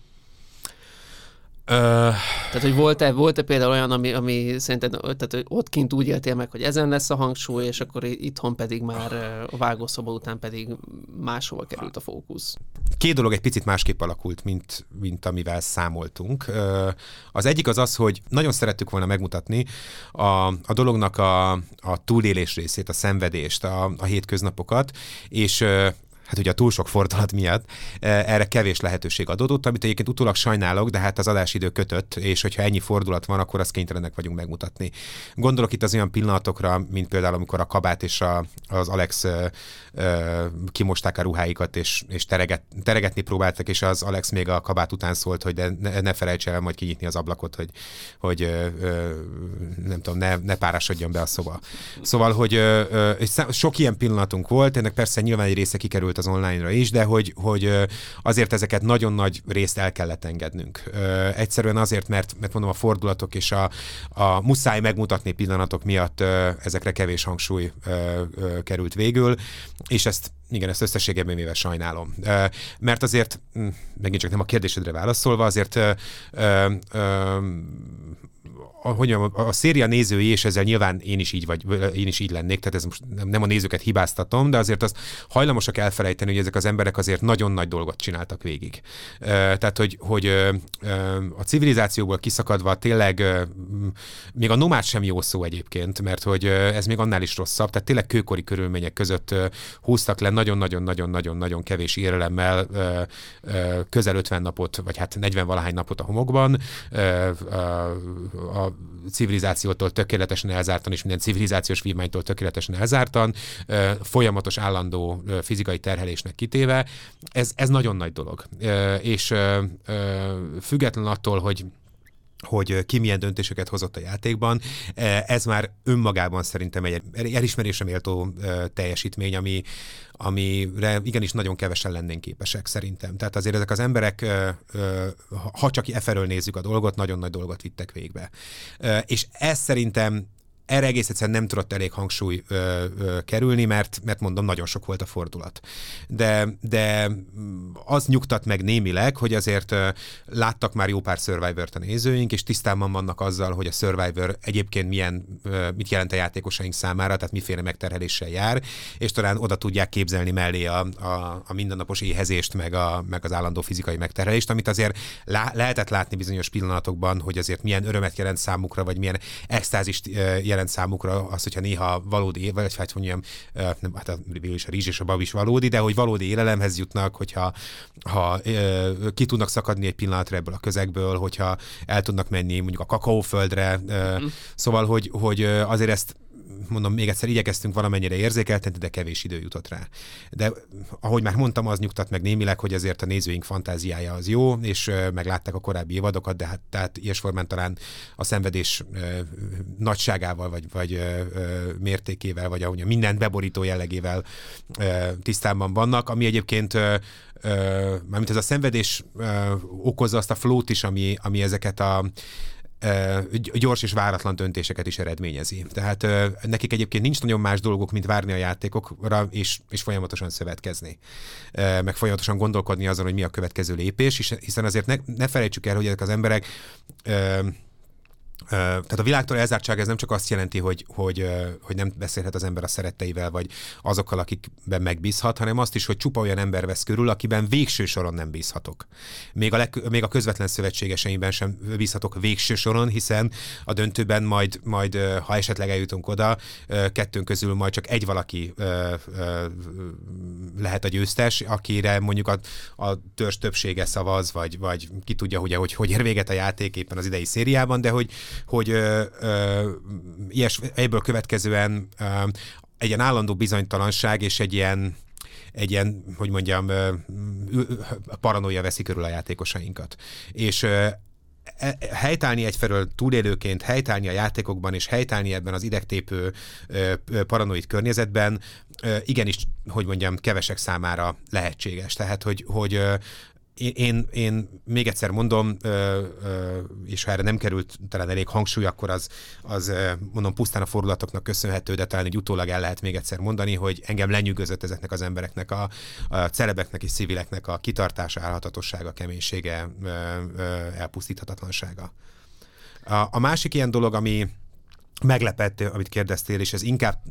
A: Tehát, hogy volt-e, volt-e például olyan, ami, ami szerinted tehát, hogy ott kint úgy éltél meg, hogy ezen lesz a hangsúly, és akkor itthon pedig már a vágószoba után pedig máshova került a fókusz?
B: Két dolog egy picit másképp alakult, mint, mint amivel számoltunk. Az egyik az az, hogy nagyon szerettük volna megmutatni a, a dolognak a, a túlélés részét, a szenvedést, a, a hétköznapokat, és hát ugye a túl sok fordulat miatt erre kevés lehetőség adódott, amit egyébként utólag sajnálok, de hát az adásidő kötött, és hogyha ennyi fordulat van, akkor azt kénytelenek vagyunk megmutatni. Gondolok itt az olyan pillanatokra, mint például amikor a kabát és a, az Alex ö, ö, kimosták a ruháikat, és, és tereget, teregetni próbáltak, és az Alex még a kabát után szólt, hogy de ne, ne felejts el majd kinyitni az ablakot, hogy, hogy ö, ö, nem tudom, ne, ne párásodjon be a szoba. Szóval, hogy ö, ö, sok ilyen pillanatunk volt, ennek persze nyilván egy része kikerült az online-ra is, de hogy, hogy azért ezeket nagyon nagy részt el kellett engednünk. Egyszerűen azért, mert, mert mondom, a fordulatok és a, a muszáj megmutatni pillanatok miatt ezekre kevés hangsúly került végül, és ezt igen, ezt összességében mivel sajnálom. Mert azért, megint csak nem a kérdésedre válaszolva, azért a, hogy mondjam, a, széria nézői, és ezzel nyilván én is így vagy, én is így lennék, tehát ez most nem a nézőket hibáztatom, de azért azt hajlamosak elfelejteni, hogy ezek az emberek azért nagyon nagy dolgot csináltak végig. Tehát, hogy, hogy a civilizációból kiszakadva tényleg még a nomád sem jó szó egyébként, mert hogy ez még annál is rosszabb, tehát tényleg kőkori körülmények között húztak le nagyon-nagyon-nagyon-nagyon-nagyon kevés érelemmel közel 50 napot, vagy hát 40 valahány napot a homokban, a civilizációtól tökéletesen elzártan, és minden civilizációs vívmánytól tökéletesen elzártan, folyamatos állandó fizikai terhelésnek kitéve. Ez, ez nagyon nagy dolog. És független attól, hogy hogy ki milyen döntéseket hozott a játékban. Ez már önmagában szerintem egy elismerésre méltó teljesítmény, ami, amire igenis nagyon kevesen lennénk képesek szerintem. Tehát azért ezek az emberek, ha csak efelől nézzük a dolgot, nagyon nagy dolgot vittek végbe. És ez szerintem erre egész egyszerűen nem tudott elég hangsúly ö, ö, kerülni, mert, mert mondom, nagyon sok volt a fordulat. De, de az nyugtat meg némileg, hogy azért ö, láttak már jó pár Survivor-t a nézőink, és tisztában vannak azzal, hogy a Survivor egyébként milyen, ö, mit jelent a játékosaink számára, tehát miféle megterheléssel jár, és talán oda tudják képzelni mellé a, a, a mindennapos éhezést, meg, a, meg az állandó fizikai megterhelést, amit azért lá, lehetett látni bizonyos pillanatokban, hogy azért milyen örömet jelent számukra, vagy milyen extázist jelent jelent számukra az, hogyha néha valódi, vagy hát mondjam, nem, hát a, is a rizs és a bab is valódi, de hogy valódi élelemhez jutnak, hogyha ha, ki tudnak szakadni egy pillanatra ebből a közegből, hogyha el tudnak menni mondjuk a kakaóföldre, mm. szóval, hogy, hogy azért ezt mondom, még egyszer igyekeztünk valamennyire érzékeltetni, de kevés idő jutott rá. De ahogy már mondtam, az nyugtat meg némileg, hogy azért a nézőink fantáziája az jó, és meglátták a korábbi évadokat, de hát tehát ilyes formán talán a szenvedés nagyságával, vagy, vagy mértékével, vagy ahogy minden beborító jellegével tisztában vannak, ami egyébként mármint ez a szenvedés okozza azt a flót is, ami, ami ezeket a gyors és váratlan döntéseket is eredményezi. Tehát nekik egyébként nincs nagyon más dolgok, mint várni a játékokra, és, és folyamatosan szövetkezni. Meg folyamatosan gondolkodni azon, hogy mi a következő lépés, hiszen azért ne, ne felejtsük el, hogy ezek az emberek tehát a világtól elzártság ez nem csak azt jelenti, hogy, hogy, hogy nem beszélhet az ember a szeretteivel, vagy azokkal, akikben megbízhat, hanem azt is, hogy csupa olyan ember vesz körül, akiben végső soron nem bízhatok. Még a, leg, még a közvetlen szövetségeseimben sem bízhatok végső soron, hiszen a döntőben majd, majd ha esetleg eljutunk oda, kettőnk közül majd csak egy valaki lehet a győztes, akire mondjuk a, a törzs többsége szavaz, vagy, vagy ki tudja, ugye, hogy hogy ér véget a játék éppen az idei szériában, de hogy hogy ö, ö, ilyes, ebből következően ö, egy ilyen állandó bizonytalanság és egy ilyen egy ilyen, hogy mondjam, paranoia veszi körül a játékosainkat. És e, helytállni egyfelől túlélőként, helytállni a játékokban, és helytállni ebben az idegtépő paranoid környezetben, igenis, hogy mondjam, kevesek számára lehetséges. Tehát, hogy, hogy én, én még egyszer mondom, és ha erre nem került talán elég hangsúly, akkor az, az mondom pusztán a fordulatoknak köszönhető, de talán egy utólag el lehet még egyszer mondani, hogy engem lenyűgözött ezeknek az embereknek, a, a celebeknek és civileknek a kitartása, állhatatossága, keménysége, elpusztíthatatlansága. A, a másik ilyen dolog, ami, meglepett, amit kérdeztél, és ez inkább,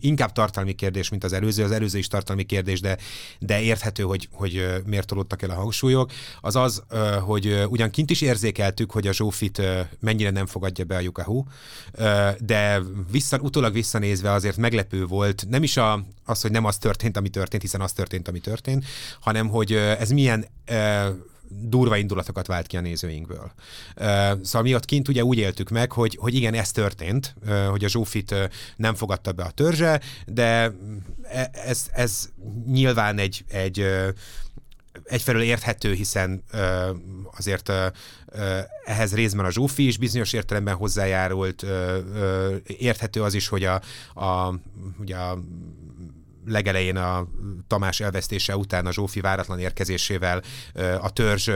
B: inkább tartalmi kérdés, mint az előző. Az előző is tartalmi kérdés, de, de érthető, hogy, hogy miért tolódtak el a hangsúlyok. Az az, hogy ugyan kint is érzékeltük, hogy a Zsófit mennyire nem fogadja be a Jukahu, de vissza, utólag visszanézve azért meglepő volt, nem is a, az, hogy nem az történt, ami történt, hiszen az történt, ami történt, hanem hogy ez milyen durva indulatokat vált ki a nézőinkből. Szóval mi ott kint ugye úgy éltük meg, hogy, hogy igen, ez történt, hogy a Zsófit nem fogadta be a törzse, de e, ez, ez nyilván egy, egy egyfelől érthető, hiszen azért ehhez részben a Zsófi is bizonyos értelemben hozzájárult, érthető az is, hogy a, a, ugye a legelején a Tamás elvesztése után a Zsófi váratlan érkezésével a törzs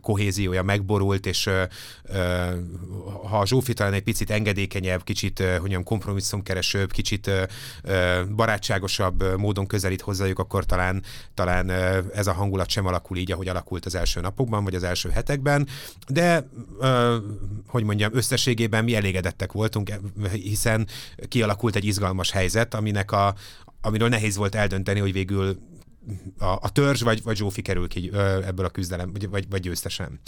B: kohéziója megborult, és ha a Zsófi talán egy picit engedékenyebb, kicsit hogy mondjam, kompromisszumkeresőbb, kicsit barátságosabb módon közelít hozzájuk, akkor talán, talán ez a hangulat sem alakul így, ahogy alakult az első napokban, vagy az első hetekben, de hogy mondjam, összességében mi elégedettek voltunk, hiszen kialakult egy izgalmas helyzet, aminek a, amiről nehéz volt eldönteni, hogy végül a, a törzs vagy, vagy Zsófi kerül ki ebből a küzdelem, vagy, vagy, vagy győztesen.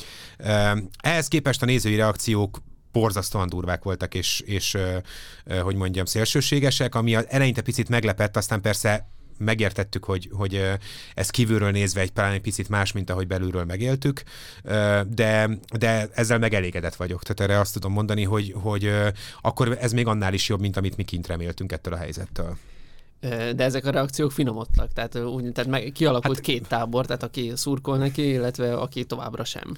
B: Ehhez képest a nézői reakciók borzasztóan durvák voltak, és, és hogy mondjam, szélsőségesek, ami eleinte picit meglepett, aztán persze megértettük, hogy, hogy ez kívülről nézve egy talán egy picit más, mint ahogy belülről megéltük, de, de ezzel megelégedett vagyok. Tehát erre azt tudom mondani, hogy, hogy akkor ez még annál is jobb, mint amit mi kint reméltünk ettől a helyzettől
A: de ezek a reakciók finomodtak, tehát, úgy, tehát meg, kialakult hát, két tábor, tehát aki szurkol neki, illetve aki továbbra sem.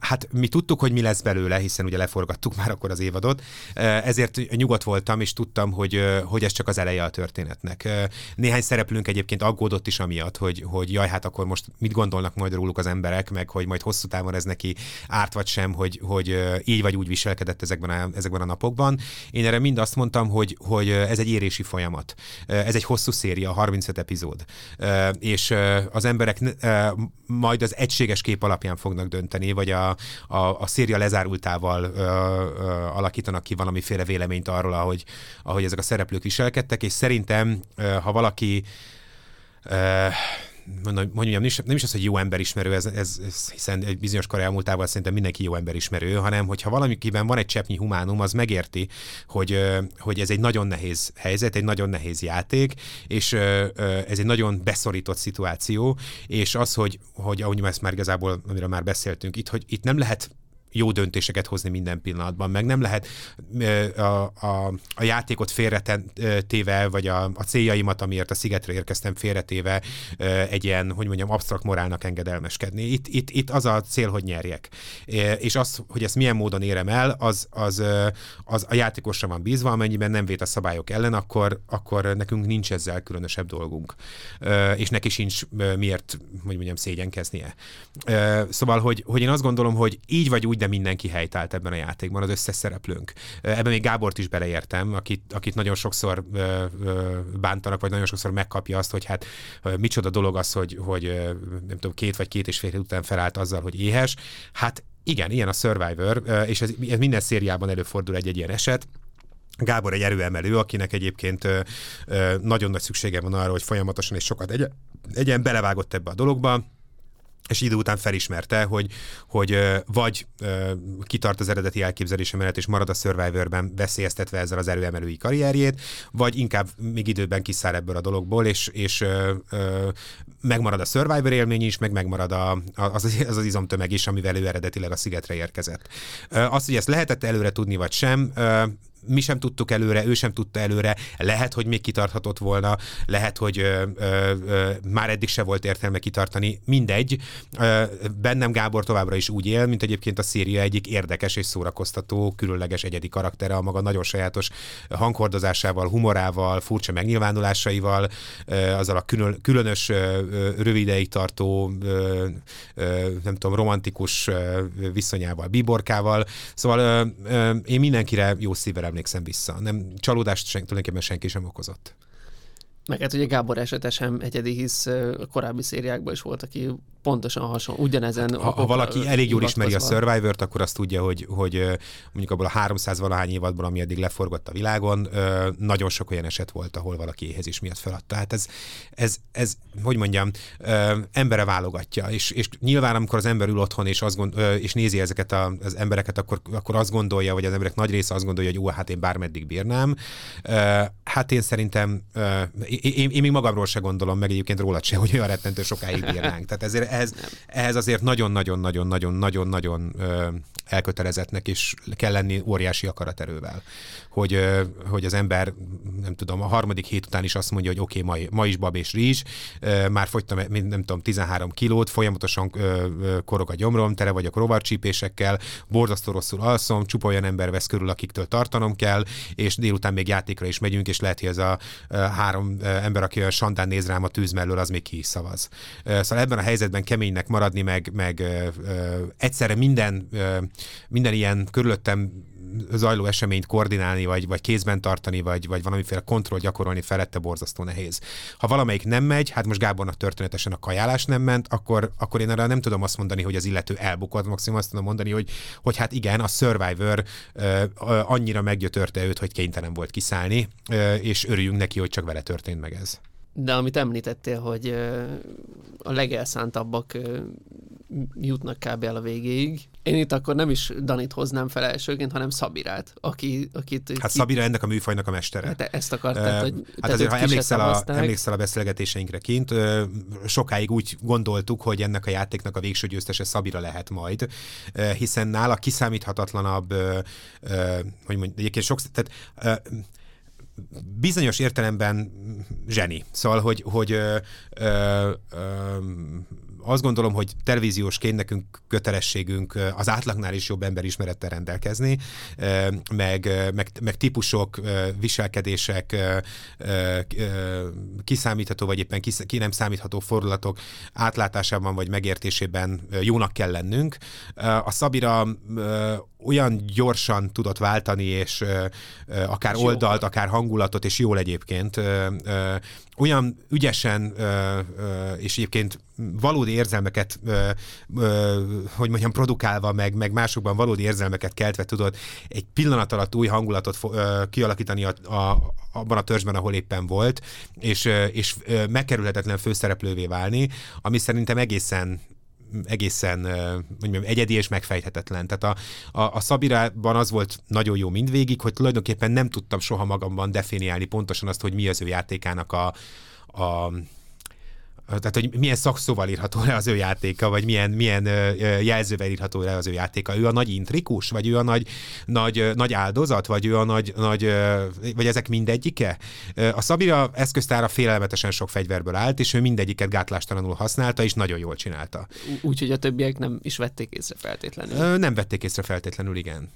B: Hát mi tudtuk, hogy mi lesz belőle, hiszen ugye leforgattuk már akkor az évadot, ezért nyugodt voltam, és tudtam, hogy, hogy ez csak az eleje a történetnek. Néhány szereplőnk egyébként aggódott is amiatt, hogy, hogy jaj, hát akkor most mit gondolnak majd róluk az emberek, meg hogy majd hosszú távon ez neki árt vagy sem, hogy, hogy így vagy úgy viselkedett ezekben a, ezekben a napokban. Én erre mind azt mondtam, hogy, hogy ez egy érési folyamat. Ez egy hosszú széria, 35 epizód. És az emberek majd az egységes kép alapján fognak dönteni alakítani, vagy a, a, a széria lezárultával ö, ö, alakítanak ki valamiféle véleményt arról, ahogy, ahogy ezek a szereplők viselkedtek, és szerintem, ö, ha valaki ö, mondjam, nem is, nem is az, hogy jó emberismerő, ez, ez, ez hiszen egy bizonyos kor elmúltával szerintem mindenki jó emberismerő, hanem hogyha valamikiben van egy cseppnyi humánum, az megérti, hogy, hogy ez egy nagyon nehéz helyzet, egy nagyon nehéz játék, és ez egy nagyon beszorított szituáció, és az, hogy, hogy ahogy ezt már igazából, amiről már beszéltünk, itt, hogy itt nem lehet jó döntéseket hozni minden pillanatban, meg nem lehet a, a, a játékot félretéve, vagy a, a céljaimat, amiért a szigetre érkeztem félretéve egy ilyen, hogy mondjam, absztrakt morálnak engedelmeskedni. Itt, itt, itt az a cél, hogy nyerjek. És az, hogy ezt milyen módon érem el, az, az, az a játékosra van bízva, amennyiben nem vét a szabályok ellen, akkor, akkor nekünk nincs ezzel különösebb dolgunk. És neki sincs miért, hogy mondjam, szégyenkeznie. Szóval, hogy, hogy én azt gondolom, hogy így vagy úgy szinte mindenki helytált ebben a játékban, az összes szereplőnk. Ebben még Gábort is beleértem, akit, akit nagyon sokszor bántanak, vagy nagyon sokszor megkapja azt, hogy hát micsoda dolog az, hogy, hogy nem tudom, két vagy két és fél után felállt azzal, hogy éhes. Hát igen, ilyen a Survivor, és ez, ez minden szériában előfordul egy-egy ilyen eset. Gábor egy erőemelő, akinek egyébként nagyon nagy szüksége van arra, hogy folyamatosan és sokat egyen, egyen belevágott ebbe a dologba, és idő után felismerte, hogy, hogy vagy kitart az eredeti elképzelése mellett, és marad a Survivorben veszélyeztetve ezzel az erőemelői karrierjét, vagy inkább még időben kiszáll ebből a dologból, és, és megmarad a Survivor élmény is, meg megmarad a, az, az az izomtömeg is, amivel ő eredetileg a szigetre érkezett. Azt, hogy ezt lehetett előre tudni, vagy sem, mi sem tudtuk előre, ő sem tudta előre, lehet, hogy még kitarthatott volna, lehet, hogy ö, ö, ö, már eddig se volt értelme kitartani, mindegy. Ö, bennem Gábor továbbra is úgy él, mint egyébként a széria egyik érdekes és szórakoztató, különleges egyedi karaktere a maga nagyon sajátos hanghordozásával, humorával, furcsa megnyilvánulásaival, ö, azzal a külön, különös ö, rövideig tartó, ö, ö, nem tudom, romantikus ö, viszonyával, biborkával. Szóval ö, ö, én mindenkire jó szívvel emlékszem vissza. Nem, csalódást sen, tulajdonképpen senki sem okozott.
A: Meg hát ugye Gábor esete sem egyedi, hisz a korábbi szériákban is volt, aki pontosan hasonló, ugyanezen. Hát,
B: ha, ha valaki elég jól ismeri a Survivor-t, akkor azt tudja, hogy, hogy mondjuk abból a 300 valahány évadból, ami eddig leforgott a világon, nagyon sok olyan eset volt, ahol valaki éhez is miatt feladta. Hát ez, ez, ez hogy mondjam, embere válogatja, és, és nyilván amikor az ember ül otthon és, azt gond, és nézi ezeket az embereket, akkor, akkor azt gondolja, vagy az emberek nagy része azt gondolja, hogy jó, hát én bármeddig bírnám. Hát én szerintem, én, én még magamról se gondolom, meg egyébként rólad se, hogy olyan rettentő sokáig bírnánk. Tehát ezért ehhez, ehhez azért nagyon-nagyon-nagyon-nagyon-nagyon-nagyon elkötelezettnek is kell lenni óriási akaraterővel. Hogy, hogy az ember, nem tudom, a harmadik hét után is azt mondja, hogy oké, okay, ma, ma is bab és rizs, már fogytam, nem tudom, 13 kilót, folyamatosan korog a gyomrom, tele vagyok rovarcsípésekkel, borzasztó rosszul alszom, csupa olyan ember vesz körül, akiktől tartanom kell, és délután még játékra is megyünk, és lehet, hogy ez a három ember, aki olyan sandán néz rám a tűz mellől, az még ki is szavaz. Szóval ebben a helyzetben keménynek maradni, meg, meg egyszerre minden minden ilyen körülöttem zajló eseményt koordinálni, vagy, vagy kézben tartani, vagy, vagy valamiféle kontroll gyakorolni felette borzasztó nehéz. Ha valamelyik nem megy, hát most Gábornak történetesen a kajálás nem ment, akkor, akkor én erre nem tudom azt mondani, hogy az illető elbukott, maximum azt tudom mondani, hogy, hogy hát igen, a Survivor uh, annyira meggyötörte őt, hogy kénytelen volt kiszállni, uh, és örüljünk neki, hogy csak vele történt meg ez.
A: De amit említettél, hogy a legelszántabbak jutnak kb. el a végéig. Én itt akkor nem is Danit hoznám fel elsőként, hanem Szabirát, aki, akit...
B: Hát ki... Szabira ennek a műfajnak a mestere.
A: Hát ezt akartad, uh, hogy...
B: Hát azért, ha emlékszel a, emlékszel a beszélgetéseinkre kint, uh, sokáig úgy gondoltuk, hogy ennek a játéknak a végső győztese Szabira lehet majd, uh, hiszen nála kiszámíthatatlanabb, uh, uh, hogy mondjuk, egyébként sok... Tehát, uh, bizonyos értelemben zseni. Szóval, hogy, hogy ö, ö, ö, azt gondolom, hogy televíziósként nekünk kötelességünk az átlagnál is jobb emberismerettel rendelkezni, meg, meg, meg típusok, viselkedések, kiszámítható, vagy éppen ki nem számítható fordulatok átlátásában vagy megértésében jónak kell lennünk. A Szabira olyan gyorsan tudott váltani, és akár és oldalt, jó. akár hangulatot, és jól egyébként, olyan ügyesen, és egyébként valódi érzelmeket, hogy mondjam, produkálva, meg, meg másokban valódi érzelmeket keltve tudod egy pillanat alatt új hangulatot kialakítani a, a, abban a törzsben, ahol éppen volt, és, és megkerülhetetlen főszereplővé válni, ami szerintem egészen egészen mondjam, egyedi és megfejthetetlen. Tehát a, a, a Szabirában az volt nagyon jó mindvégig, hogy tulajdonképpen nem tudtam soha magamban definiálni pontosan azt, hogy mi az ő játékának a, a tehát hogy milyen szakszóval írható le az ő játéka, vagy milyen, milyen jelzővel írható le az ő játéka. Ő a nagy intrikus, vagy ő a nagy, nagy, nagy áldozat, vagy ő a nagy, nagy vagy ezek mindegyike? A Szabira eszköztára félelmetesen sok fegyverből állt, és ő mindegyiket gátlástalanul használta, és nagyon jól csinálta.
A: Úgyhogy a többiek nem is vették észre feltétlenül.
B: Nem vették észre feltétlenül, igen.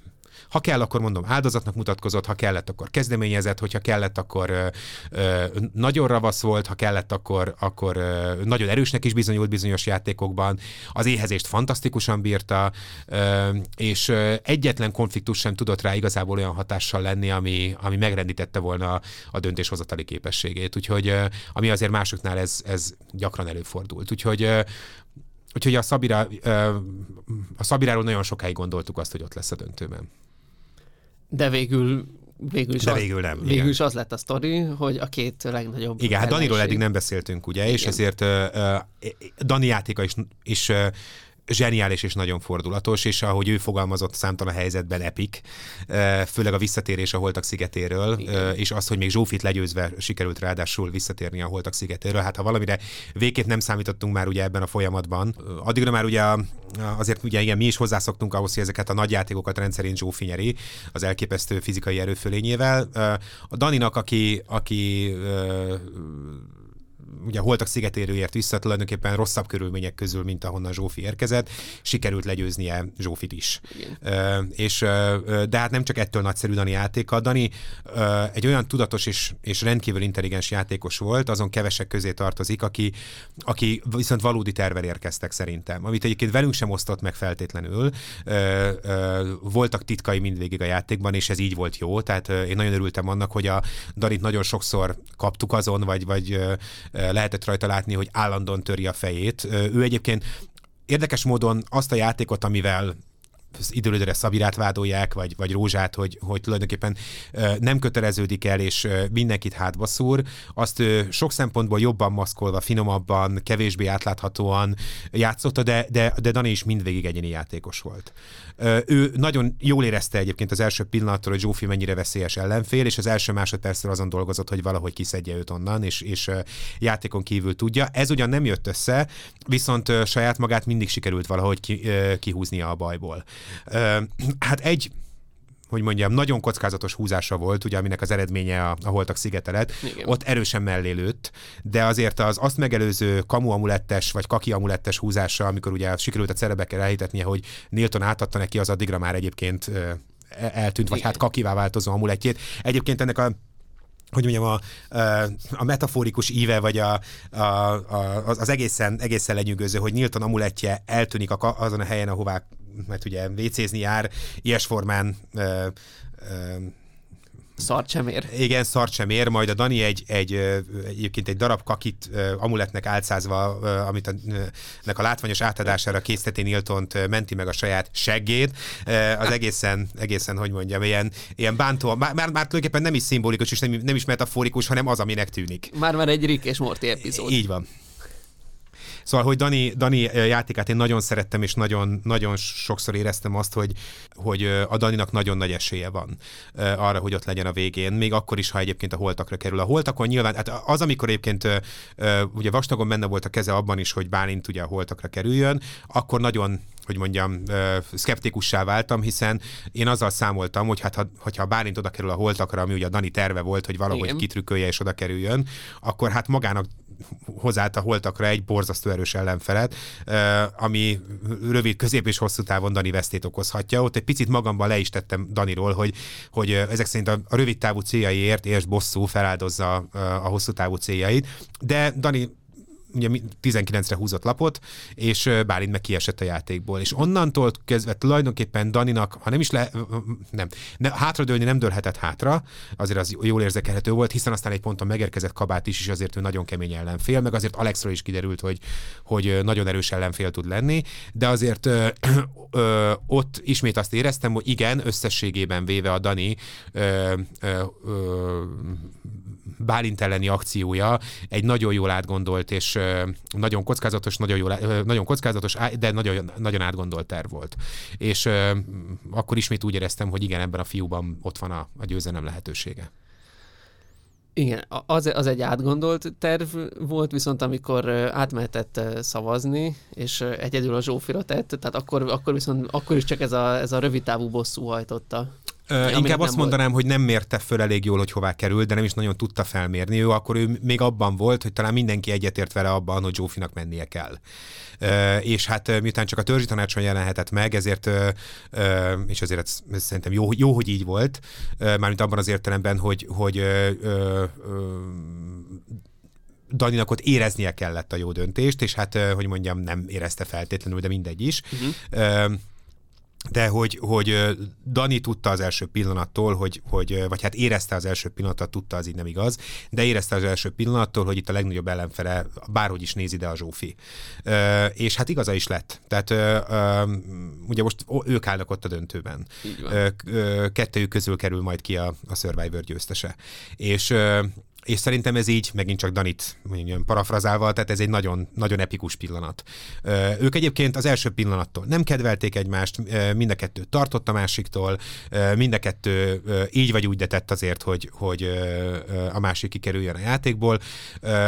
B: Ha kell, akkor mondom, áldozatnak mutatkozott, ha kellett, akkor kezdeményezett, hogyha kellett, akkor ö, ö, nagyon ravasz volt, ha kellett, akkor, akkor ö, nagyon erősnek is bizonyult bizonyos játékokban, az éhezést fantasztikusan bírta, ö, és ö, egyetlen konfliktus sem tudott rá igazából olyan hatással lenni, ami, ami megrendítette volna a döntéshozatali képességét. Úgyhogy, ö, ami azért másoknál ez, ez gyakran előfordult. Úgyhogy ö, Úgyhogy a, Szabira, a Szabiráról nagyon sokáig gondoltuk azt, hogy ott lesz a döntőben.
A: De végül végül is,
B: De
A: az,
B: végül nem,
A: végül
B: igen.
A: is az lett a sztori, hogy a két legnagyobb
B: Igen, hát Daniról eddig nem beszéltünk, ugye, és
A: Igen.
B: ezért uh, uh, Dani játéka is, is uh, zseniális és nagyon fordulatos, és ahogy ő fogalmazott számtalan helyzetben epik, főleg a visszatérés a Holtak szigetéről,
A: Igen.
B: és az, hogy még Zsófit legyőzve sikerült ráadásul visszatérni a Holtak szigetéről. Hát ha valamire végképp nem számítottunk már ugye ebben a folyamatban, addigra már ugye azért ugye igen, mi is hozzászoktunk ahhoz, hogy ezeket a nagy játékokat rendszerint Zsófi nyeri az elképesztő fizikai erőfölényével. A Daninak, aki, aki ugye Holtak szigetéről ért vissza, tulajdonképpen rosszabb körülmények közül, mint ahonnan Zsófi érkezett, sikerült legyőznie Zsófit is.
A: Igen.
B: Ö, és, ö, de hát nem csak ettől nagyszerű Dani játéka. Dani ö, egy olyan tudatos és, és rendkívül intelligens játékos volt, azon kevesek közé tartozik, aki, aki viszont valódi tervel érkeztek szerintem, amit egyébként velünk sem osztott meg feltétlenül. Ö, ö, voltak titkai mindvégig a játékban, és ez így volt jó, tehát ö, én nagyon örültem annak, hogy a Danit nagyon sokszor kaptuk azon, vagy, vagy ö, lehetett rajta látni, hogy állandóan töri a fejét. Ő egyébként érdekes módon azt a játékot, amivel időről időre Szabirát vádolják, vagy, vagy Rózsát, hogy, hogy tulajdonképpen nem köteleződik el, és mindenkit hátba szúr, azt sok szempontból jobban maszkolva, finomabban, kevésbé átláthatóan játszotta, de, de, de Dani is mindvégig egyéni játékos volt. Ő nagyon jól érezte egyébként az első pillanattól, hogy Zsófi mennyire veszélyes ellenfél, és az első másodpercről azon dolgozott, hogy valahogy kiszedje őt onnan, és, és játékon kívül tudja. Ez ugyan nem jött össze, viszont saját magát mindig sikerült valahogy ki, kihúznia a bajból. Hát egy hogy mondjam, nagyon kockázatos húzása volt, ugye, aminek az eredménye a, a Holtak szigetelet.
A: Igen.
B: Ott erősen mellé lőtt, de azért az azt megelőző kamu amulettes, vagy kaki amulettes húzása, amikor ugye sikerült a cerebekkel elhitetnie, hogy Nilton átadta neki, az addigra már egyébként ö, eltűnt, vagy
A: Igen.
B: hát kakivá változó amulettjét. Egyébként ennek a hogy mondjam, a, a metaforikus íve, vagy a, a, a, az, egészen, egészen lenyűgöző, hogy Nilton amulettje eltűnik azon a helyen, ahová mert ugye vécézni jár, ilyes formán ö, ö,
A: Szart sem ér.
B: igen, szart sem ér, majd a Dani egy, egy, egyébként egy darab kakit amuletnek álcázva, amit a, ö, nek a látványos átadására készíteti Niltont menti meg a saját seggét. Az egészen, egészen, hogy mondjam, ilyen, ilyen bántó, már, már, már tulajdonképpen nem is szimbolikus, és nem, nem is metaforikus, hanem az, aminek tűnik.
A: Már már egy Rick és Morty epizód.
B: Így van. Szóval, hogy Dani, Dani játékát én nagyon szerettem, és nagyon, nagyon sokszor éreztem azt, hogy, hogy a Daninak nagyon nagy esélye van arra, hogy ott legyen a végén, még akkor is, ha egyébként a holtakra kerül. A holtakon nyilván, hát az, amikor egyébként ugye vastagon benne volt a keze abban is, hogy Bálint ugye a holtakra kerüljön, akkor nagyon hogy mondjam, szkeptikussá váltam, hiszen én azzal számoltam, hogy hát ha, hogyha Bálint oda kerül a holtakra, ami ugye a Dani terve volt, hogy valahogy
A: Igen.
B: kitrükkölje és oda kerüljön, akkor hát magának hozzáállt a holtakra egy borzasztó erős ellenfelet, ami rövid, közép és hosszú távon Dani vesztét okozhatja. Ott egy picit magamban le is tettem Daniról, hogy, hogy ezek szerint a, a rövid távú céljaiért és bosszú feláldozza a hosszú távú céljait, de Dani ugye mi- 19-re húzott lapot, és Bálint meg kiesett a játékból. És onnantól kezdve tulajdonképpen Daninak, ha nem is le, nem, ne, hátradőlni nem dőlhetett hátra, azért az jól érzékelhető volt, hiszen aztán egy ponton megérkezett kabát is, és azért ő nagyon kemény ellenfél, meg azért Alexről is kiderült, hogy, hogy nagyon erős ellenfél tud lenni, de azért ö, ö, ott ismét azt éreztem, hogy igen, összességében véve a Dani ö, ö, ö, Bálint elleni akciója egy nagyon jól átgondolt és nagyon kockázatos, nagyon, jól, nagyon kockázatos, de nagyon, nagyon átgondolt terv volt. És akkor ismét úgy éreztem, hogy igen, ebben a fiúban ott van a, a győzelem lehetősége.
A: Igen, az, az egy átgondolt terv volt, viszont amikor átmehetett szavazni, és egyedül a Zsófira tett, tehát akkor, akkor viszont akkor is csak ez a, ez a rövid távú bosszú hajtotta.
B: Ö, inkább azt mondanám, volt. hogy nem mérte föl elég jól, hogy hová kerül, de nem is nagyon tudta felmérni. Ő akkor ő még abban volt, hogy talán mindenki egyetért vele abban, hogy Zsófinak mennie kell. Ö, és hát miután csak a törzsi tanácson jelenhetett meg, ezért, ö, ö, és azért ez, ez szerintem jó, jó, hogy így volt, ö, mármint abban az értelemben, hogy, hogy ö, ö, ö, Daninak ott éreznie kellett a jó döntést, és hát, hogy mondjam, nem érezte feltétlenül, de mindegy is. Uh-huh de hogy, hogy Dani tudta az első pillanattól, hogy, hogy, vagy hát érezte az első pillanattól, tudta, az így nem igaz, de érezte az első pillanattól, hogy itt a legnagyobb ellenfele bárhogy is nézi, de a Zsófi. És hát igaza is lett. Tehát ugye most ők állnak ott a döntőben. Kettőjük közül kerül majd ki a, a Survivor győztese. És és szerintem ez így, megint csak Danit mondjam, parafrazálva, tehát ez egy nagyon, nagyon epikus pillanat. Ők egyébként az első pillanattól nem kedvelték egymást, mind a kettő tartott a másiktól, mind a kettő így vagy úgy detett azért, hogy, hogy a másik kikerüljön a játékból,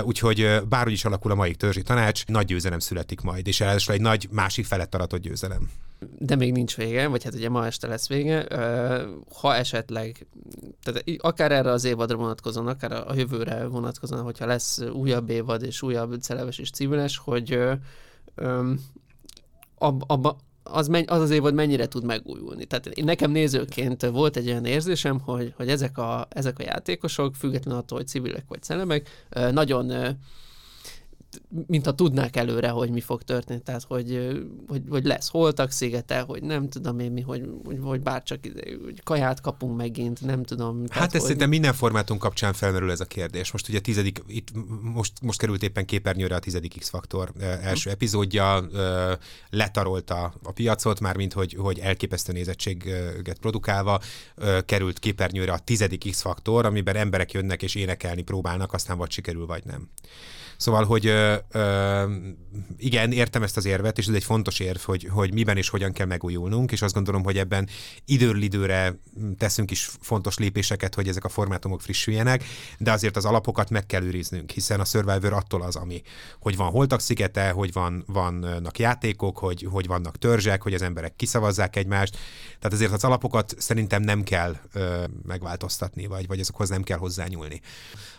B: úgyhogy bárhogy is alakul a mai törzsi tanács, nagy győzelem születik majd, és először egy nagy másik felett aratott győzelem.
A: De még nincs vége, vagy hát ugye ma este lesz vége. Ha esetleg, tehát akár erre az évadra vonatkozóan, akár a jövőre vonatkozóan, hogyha lesz újabb évad és újabb celeves és civiles, hogy abba, az, menny, az az évad mennyire tud megújulni. Tehát nekem nézőként volt egy olyan érzésem, hogy, hogy ezek, a, ezek a játékosok, függetlenül attól, hogy civilek vagy szelemek, nagyon mint ha tudnák előre, hogy mi fog történni, tehát hogy, hogy, hogy lesz holtak szigete, hogy nem tudom én mi, hogy, hogy, hogy bárcsak hogy kaját kapunk megint, nem tudom.
B: Hát ez hogy... szerintem minden formátum kapcsán felmerül ez a kérdés. Most ugye a tizedik, itt most, most került éppen képernyőre a tizedik X-faktor első hm. epizódja, letarolta a piacot, mármint hogy, hogy elképesztő nézettséget produkálva került képernyőre a tizedik X-faktor, amiben emberek jönnek és énekelni próbálnak, aztán vagy sikerül, vagy nem. Szóval, hogy ö, ö, igen, értem ezt az érvet, és ez egy fontos érv, hogy, hogy miben és hogyan kell megújulnunk, és azt gondolom, hogy ebben időről időre teszünk is fontos lépéseket, hogy ezek a formátumok frissüljenek, de azért az alapokat meg kell őriznünk, hiszen a Survivor attól az, ami, hogy van holtak szigete, hogy van, vannak játékok, hogy, hogy vannak törzsek, hogy az emberek kiszavazzák egymást. Tehát azért az alapokat szerintem nem kell ö, megváltoztatni, vagy, vagy azokhoz nem kell hozzányúlni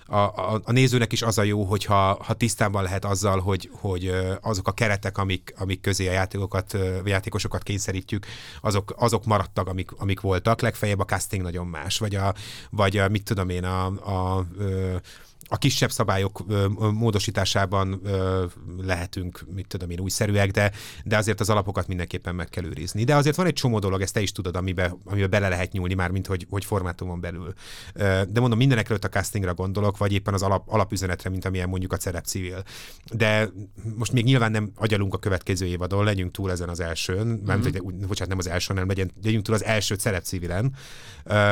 B: a, a, a nézőnek is az a jó, hogyha ha tisztában lehet azzal, hogy, hogy azok a keretek, amik, amik közé a játékokat, játékosokat kényszerítjük, azok, azok maradtak, amik, amik voltak. Legfeljebb a casting nagyon más, vagy a, vagy a mit tudom én, a, a, a a kisebb szabályok módosításában lehetünk, mit tudom én, újszerűek, de, de azért az alapokat mindenképpen meg kell őrizni. De azért van egy csomó dolog, ezt te is tudod, amiben, amiben bele lehet nyúlni már, mint hogy, hogy formátumon belül. De mondom, mindenek előtt a castingra gondolok, vagy éppen az alap, alapüzenetre, mint amilyen mondjuk a Cerep Civil. De most még nyilván nem agyalunk a következő évadon, legyünk túl ezen az elsőn, mm-hmm. nem, bocsánat, nem az elsőn, hanem legyen, legyünk túl az első Cerep Civilen,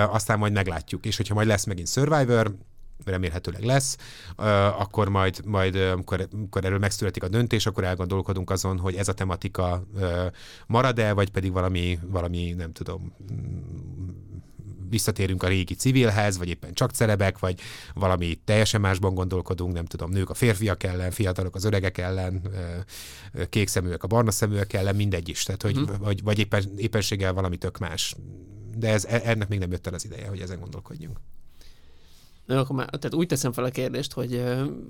B: aztán majd meglátjuk. És hogyha majd lesz megint Survivor, remélhetőleg lesz, akkor majd, majd amikor, amikor erről megszületik a döntés, akkor elgondolkodunk azon, hogy ez a tematika marad-e, vagy pedig valami, valami nem tudom, visszatérünk a régi civilhez, vagy éppen csak celebek, vagy valami teljesen másban gondolkodunk, nem tudom, nők a férfiak ellen, fiatalok az öregek ellen, kék szeműek a barna szeműek ellen, mindegy is. Tehát, hogy, hmm. vagy, vagy éppen, éppenséggel valami tök más. De ez, e, ennek még nem jött el az ideje, hogy ezen gondolkodjunk.
A: Akkor már, tehát úgy teszem fel a kérdést, hogy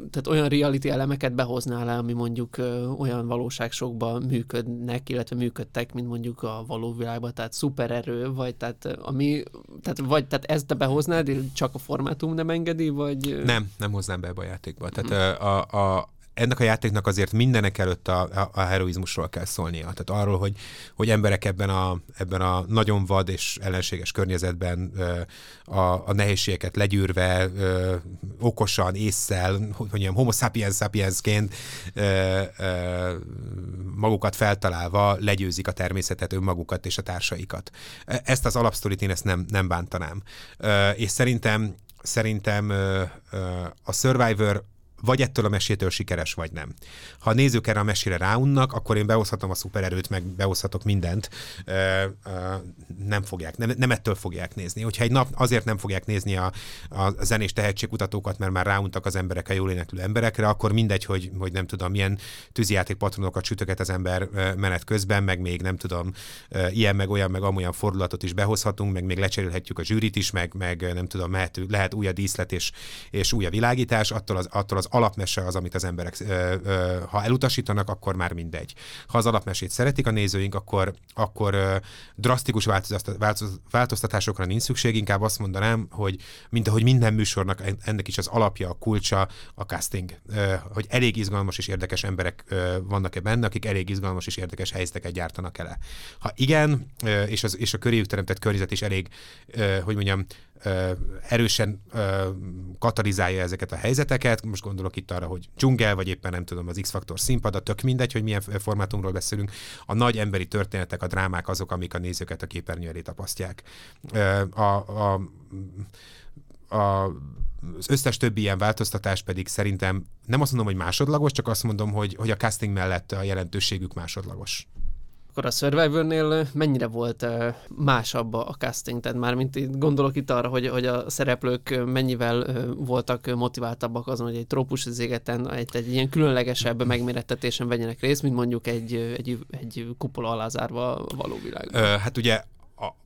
A: tehát olyan reality elemeket behoznál el, ami mondjuk olyan valóságsokban működnek, illetve működtek, mint mondjuk a való világban, tehát szupererő, vagy tehát ami, tehát, vagy tehát ezt te behoznád, csak a formátum nem engedi, vagy...
B: Nem, nem hoznám be ebbe a játékba. Tehát hmm. a, a, ennek a játéknak azért mindenek előtt a, a, a heroizmusról kell szólnia. Tehát arról, hogy, hogy emberek ebben a, ebben a nagyon vad és ellenséges környezetben a, a nehézségeket legyűrve, okosan, észszel, hogy mondjam, homo sapiens sapiensként magukat feltalálva legyőzik a természetet, önmagukat és a társaikat. Ezt az alapsztorit én ezt nem, nem bántanám. És szerintem szerintem a Survivor vagy ettől a mesétől sikeres, vagy nem. Ha a nézők erre a mesére ráunnak, akkor én behozhatom a szupererőt, meg behozhatok mindent. Nem fogják, nem, nem ettől fogják nézni. Hogyha egy nap azért nem fogják nézni a, a zenés tehetségkutatókat, mert már ráuntak az emberek a jól éneklő emberekre, akkor mindegy, hogy, hogy nem tudom, milyen tűzijáték patronokat sütöget az ember menet közben, meg még nem tudom, ilyen, meg olyan, meg amolyan fordulatot is behozhatunk, meg még lecserélhetjük a zsűrit is, meg, meg nem tudom, mehet, lehet új a díszlet és, és új a világítás, attól az, attól az alapmese az, amit az emberek, ha elutasítanak, akkor már mindegy. Ha az alapmesét szeretik a nézőink, akkor, akkor drasztikus változtatásokra nincs szükség, inkább azt mondanám, hogy mint ahogy minden műsornak ennek is az alapja, a kulcsa, a casting, hogy elég izgalmas és érdekes emberek vannak-e benne, akik elég izgalmas és érdekes helyzeteket gyártanak ele. Ha igen, és, az, és a köréjük teremtett környezet is elég, hogy mondjam, erősen katalizálja ezeket a helyzeteket. Most gondolok itt arra, hogy dzsungel, vagy éppen nem tudom, az X-faktor színpad, tök mindegy, hogy milyen formátumról beszélünk. A nagy emberi történetek, a drámák azok, amik a nézőket a képernyő elé tapasztják. A, a, a az összes többi ilyen változtatás pedig szerintem nem azt mondom, hogy másodlagos, csak azt mondom, hogy, hogy a casting mellett a jelentőségük másodlagos.
A: Akkor a Survivor-nél mennyire volt másabb a casting? Tehát már mint itt, gondolok itt arra, hogy, hogy a szereplők mennyivel voltak motiváltabbak azon, hogy egy trópus zégeten, egy, egy ilyen különlegesebb megmérettetésen vegyenek részt, mint mondjuk egy, egy, egy kupola alá zárva való világban.
B: Hát ugye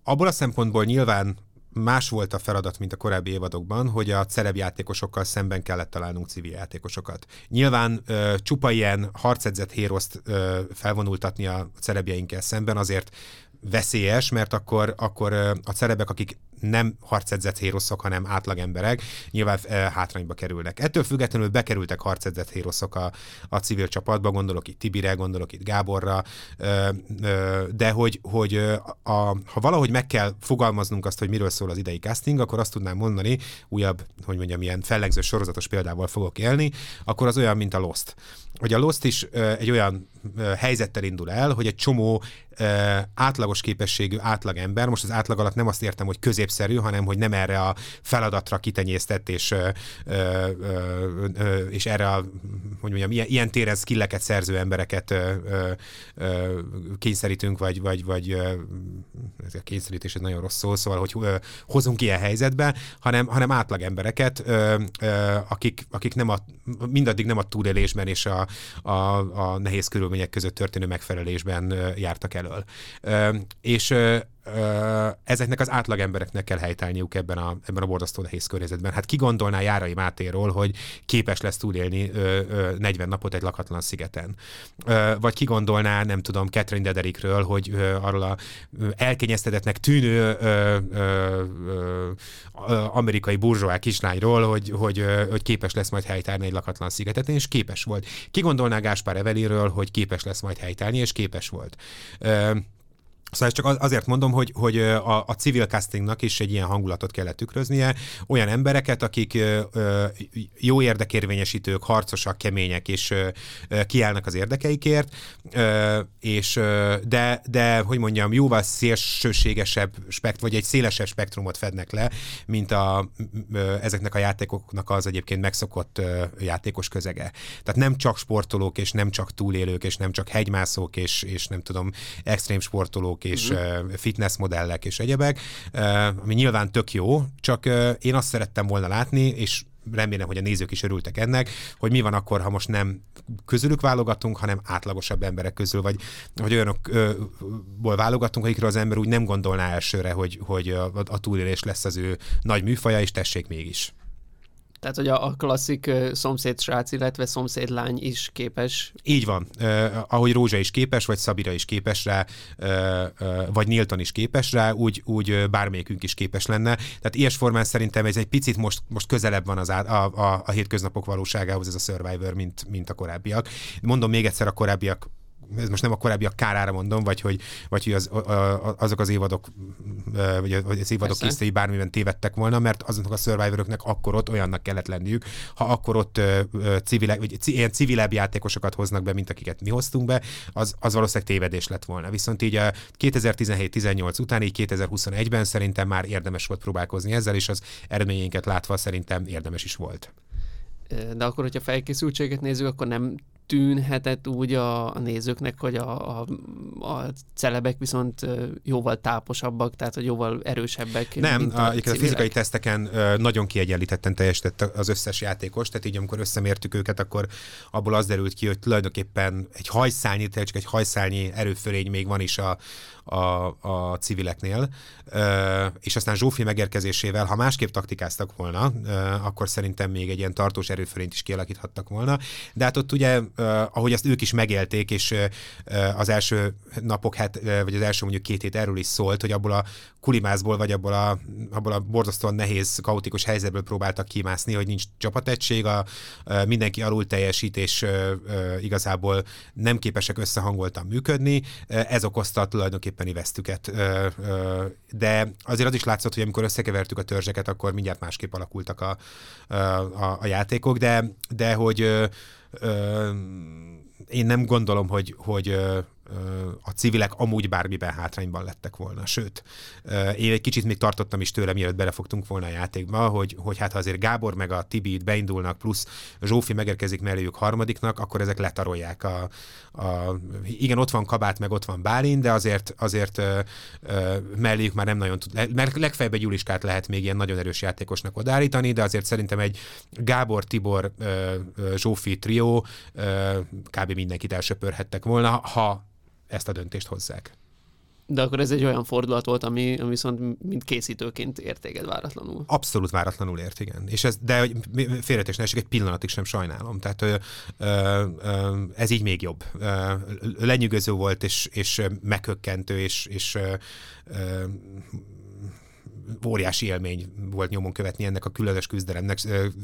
B: abból a szempontból nyilván más volt a feladat, mint a korábbi évadokban, hogy a szerepjátékosokkal szemben kellett találnunk civil játékosokat. Nyilván ö, csupa ilyen harcedzett héroszt ö, felvonultatni a szerepjeinkkel szemben azért veszélyes, mert akkor, akkor a cerebek, akik nem harcedzett héroszok, hanem átlagemberek, nyilván e, hátrányba kerülnek. Ettől függetlenül bekerültek harcedzett héroszok a, a civil csapatba, gondolok itt Tibire, gondolok itt Gáborra, de hogy, hogy a, ha valahogy meg kell fogalmaznunk azt, hogy miről szól az idei casting, akkor azt tudnám mondani, újabb, hogy mondjam, ilyen fellegző sorozatos példával fogok élni, akkor az olyan, mint a Lost. Hogy a Lost is egy olyan helyzettel indul el, hogy egy csomó átlagos képességű átlagember, most az átlag alatt nem azt értem, hogy középszerű, hanem hogy nem erre a feladatra kitenyésztett, és, és erre a, hogy mondjam, ilyen, ilyen téren skilleket szerző embereket kényszerítünk, vagy, vagy, vagy ez a kényszerítés egy nagyon rossz szó, szóval, hogy hozunk ilyen helyzetbe, hanem, hanem átlag embereket, akik, akik nem a, mindaddig nem a túlélésben és a, a, a nehéz körülmények között történő megfelelésben jártak elől. És ezeknek az átlagembereknek kell helytállniuk ebben a, ebben a borzasztó nehéz környezetben. Hát ki gondolná Járai Mátéról, hogy képes lesz túlélni ö, ö, 40 napot egy lakatlan szigeten? Ö, vagy ki gondolná, nem tudom, Catherine Dederikről, hogy ö, arról a elkényeztetetnek tűnő ö, ö, ö, amerikai burzsóá kislányról, hogy, hogy, ö, hogy képes lesz majd helytállni egy lakatlan szigeten, és képes volt. Ki gondolná Gáspár Eveliről, hogy képes lesz majd helytállni, és képes volt. Ö, Szóval csak azért mondom, hogy, hogy a, a civil castingnak is egy ilyen hangulatot kellett tükröznie, olyan embereket, akik jó érdekérvényesítők, harcosak, kemények, és kiállnak az érdekeikért, és de, de hogy mondjam, jóval szélsőségesebb spekt, vagy egy szélesebb spektrumot fednek le, mint a, ezeknek a játékoknak az egyébként megszokott játékos közege. Tehát nem csak sportolók, és nem csak túlélők, és nem csak hegymászók, és, és nem tudom, extrém sportolók, és mm. fitness modellek és egyebek, ami nyilván tök jó, csak én azt szerettem volna látni, és remélem, hogy a nézők is örültek ennek, hogy mi van akkor, ha most nem közülük válogatunk, hanem átlagosabb emberek közül, vagy, vagy olyanokból válogatunk, akikről az ember úgy nem gondolná elsőre, hogy, hogy a, a túlélés lesz az ő nagy műfaja, és tessék mégis.
A: Tehát, hogy a, a klasszik szomszéd srác, illetve szomszéd lány is képes.
B: Így van. Uh, ahogy Rózsa is képes, vagy Szabira is képes rá, uh, uh, vagy Nilton is képes rá, úgy, úgy uh, bármelyikünk is képes lenne. Tehát ilyes szerintem ez egy picit most, most közelebb van az á, a, a, a hétköznapok valóságához ez a Survivor, mint, mint a korábbiak. Mondom még egyszer, a korábbiak ez most nem a korábbiak kárára mondom, vagy hogy, vagy hogy az, a, azok az évadok, vagy az évadok készítői bármiben tévedtek volna, mert azoknak a survivoroknak akkor ott olyannak kellett lenniük, ha akkor ott civil, vagy ilyen civilebb játékosokat hoznak be, mint akiket mi hoztunk be, az, az valószínűleg tévedés lett volna. Viszont így a 2017-18 után, így 2021-ben szerintem már érdemes volt próbálkozni ezzel, és az eredményeinket látva szerintem érdemes is volt
A: De akkor, hogyha felkészültséget nézzük, akkor nem tűnhetett úgy a, a nézőknek, hogy a, a, a celebek viszont jóval táposabbak, tehát hogy jóval erősebbek.
B: Nem, mint a, a, a fizikai teszteken nagyon kiegyenlítetten teljesített az összes játékos, tehát így amikor összemértük őket, akkor abból az derült ki, hogy tulajdonképpen egy hajszálnyi, csak egy hajszálnyi erőfölény még van is a, a, a civileknél, és aztán Zsófi megérkezésével, ha másképp taktikáztak volna, akkor szerintem még egy ilyen tartós erőfölényt is kialakíthattak volna, de hát ott ugye, ahogy azt ők is megélték, és az első napok, hát, vagy az első mondjuk két hét erről is szólt, hogy abból a kulimászból, vagy abból a, abból a borzasztóan nehéz, kaotikus helyzetből próbáltak kimászni, hogy nincs csapategység, a, a mindenki alul teljesít, és igazából nem képesek összehangoltan működni. Ez okozta tulajdonképpen vesztüket. De azért az is látszott, hogy amikor összekevertük a törzseket, akkor mindjárt másképp alakultak a, a, a játékok, de, de hogy én nem gondolom, hogy, hogy a civilek amúgy bármiben hátrányban lettek volna. Sőt, én egy kicsit még tartottam is tőle, mielőtt belefogtunk volna a játékba, hogy, hogy hát ha azért Gábor meg a Tibi itt beindulnak, plusz Zsófi megérkezik melléjük harmadiknak, akkor ezek letarolják a, a igen, ott van Kabát, meg ott van Bálin, de azért, azért melléjük már nem nagyon tud, mert legfeljebb egy Juliskát lehet még ilyen nagyon erős játékosnak odállítani, de azért szerintem egy Gábor, Tibor, Zsófi trió kb. mindenkit elsöpörhettek volna, ha ezt a döntést hozzák.
A: De akkor ez egy olyan fordulat volt, ami, ami viszont mint készítőként értéged váratlanul.
B: Abszolút váratlanul ért, igen. És ez, de félretés ne egy pillanatig sem sajnálom. Tehát ö, ö, ö, ez így még jobb. Ö, lenyűgöző volt, és, és meghökkentő, és, és ö, ö, óriási élmény volt nyomon követni ennek a különös küzdelemnek,